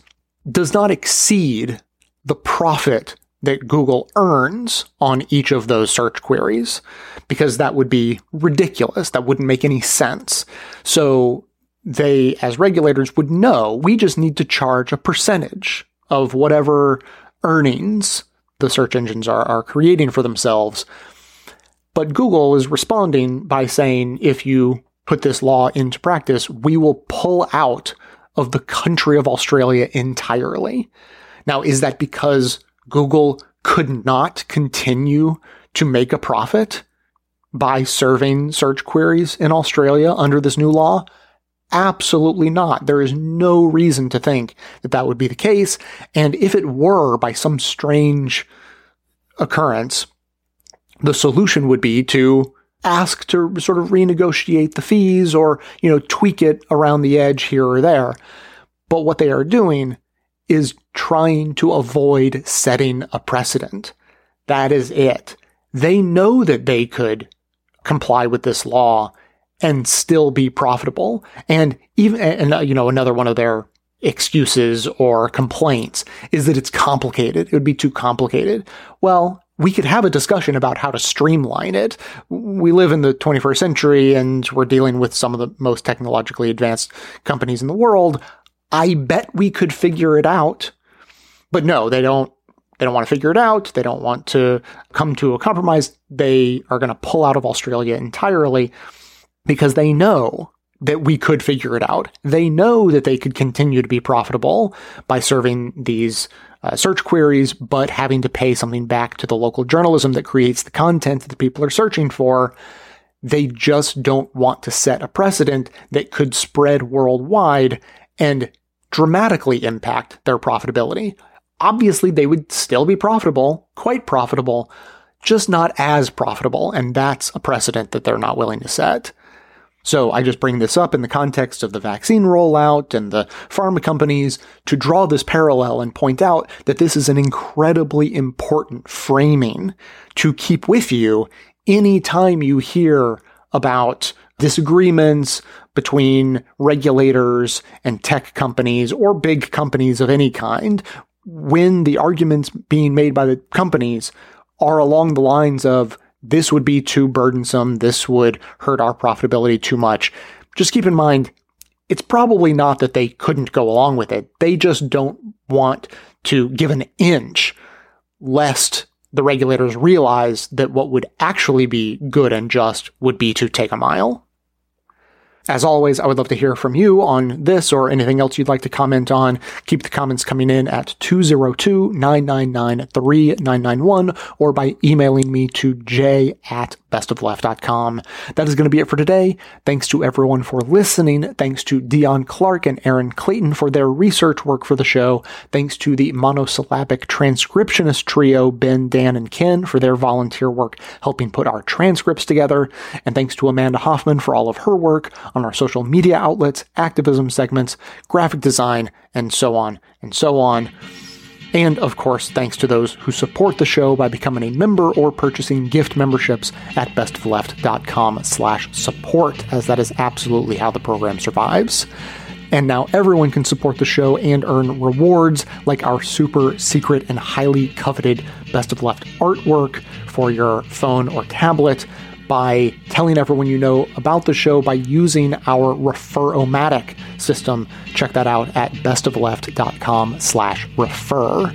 does not exceed the profit that Google earns on each of those search queries, because that would be ridiculous. That wouldn't make any sense. So they, as regulators, would know we just need to charge a percentage of whatever earnings the search engines are, are creating for themselves but Google is responding by saying if you put this law into practice, we will pull out of the country of Australia entirely. Now, is that because Google could not continue to make a profit by serving search queries in Australia under this new law? Absolutely not. There is no reason to think that that would be the case. And if it were by some strange occurrence, the solution would be to ask to sort of renegotiate the fees or, you know, tweak it around the edge here or there. But what they are doing is trying to avoid setting a precedent. That is it. They know that they could comply with this law and still be profitable. And even, and, you know, another one of their excuses or complaints is that it's complicated. It would be too complicated. Well, we could have a discussion about how to streamline it. We live in the 21st century and we're dealing with some of the most technologically advanced companies in the world. I bet we could figure it out. But no, they don't they don't want to figure it out. They don't want to come to a compromise. They are going to pull out of Australia entirely because they know that we could figure it out. They know that they could continue to be profitable by serving these uh, search queries, but having to pay something back to the local journalism that creates the content that the people are searching for. They just don't want to set a precedent that could spread worldwide and dramatically impact their profitability. Obviously, they would still be profitable, quite profitable, just not as profitable. And that's a precedent that they're not willing to set. So I just bring this up in the context of the vaccine rollout and the pharma companies to draw this parallel and point out that this is an incredibly important framing to keep with you anytime you hear about disagreements between regulators and tech companies or big companies of any kind when the arguments being made by the companies are along the lines of this would be too burdensome. This would hurt our profitability too much. Just keep in mind, it's probably not that they couldn't go along with it. They just don't want to give an inch lest the regulators realize that what would actually be good and just would be to take a mile. As always, I would love to hear from you on this or anything else you'd like to comment on. Keep the comments coming in at 202-999-3991 or by emailing me to j at bestofleft.com. That is going to be it for today. Thanks to everyone for listening. Thanks to Dion Clark and Aaron Clayton for their research work for the show. Thanks to the monosyllabic transcriptionist trio, Ben, Dan, and Ken for their volunteer work helping put our transcripts together. And thanks to Amanda Hoffman for all of her work on our social media outlets, activism segments, graphic design, and so on and so on. And of course, thanks to those who support the show by becoming a member or purchasing gift memberships at bestofleft.com slash support, as that is absolutely how the program survives. And now everyone can support the show and earn rewards like our super secret and highly coveted Best of Left artwork for your phone or tablet by telling everyone you know about the show by using our Refer-O-Matic system. Check that out at bestofleft.com slash refer.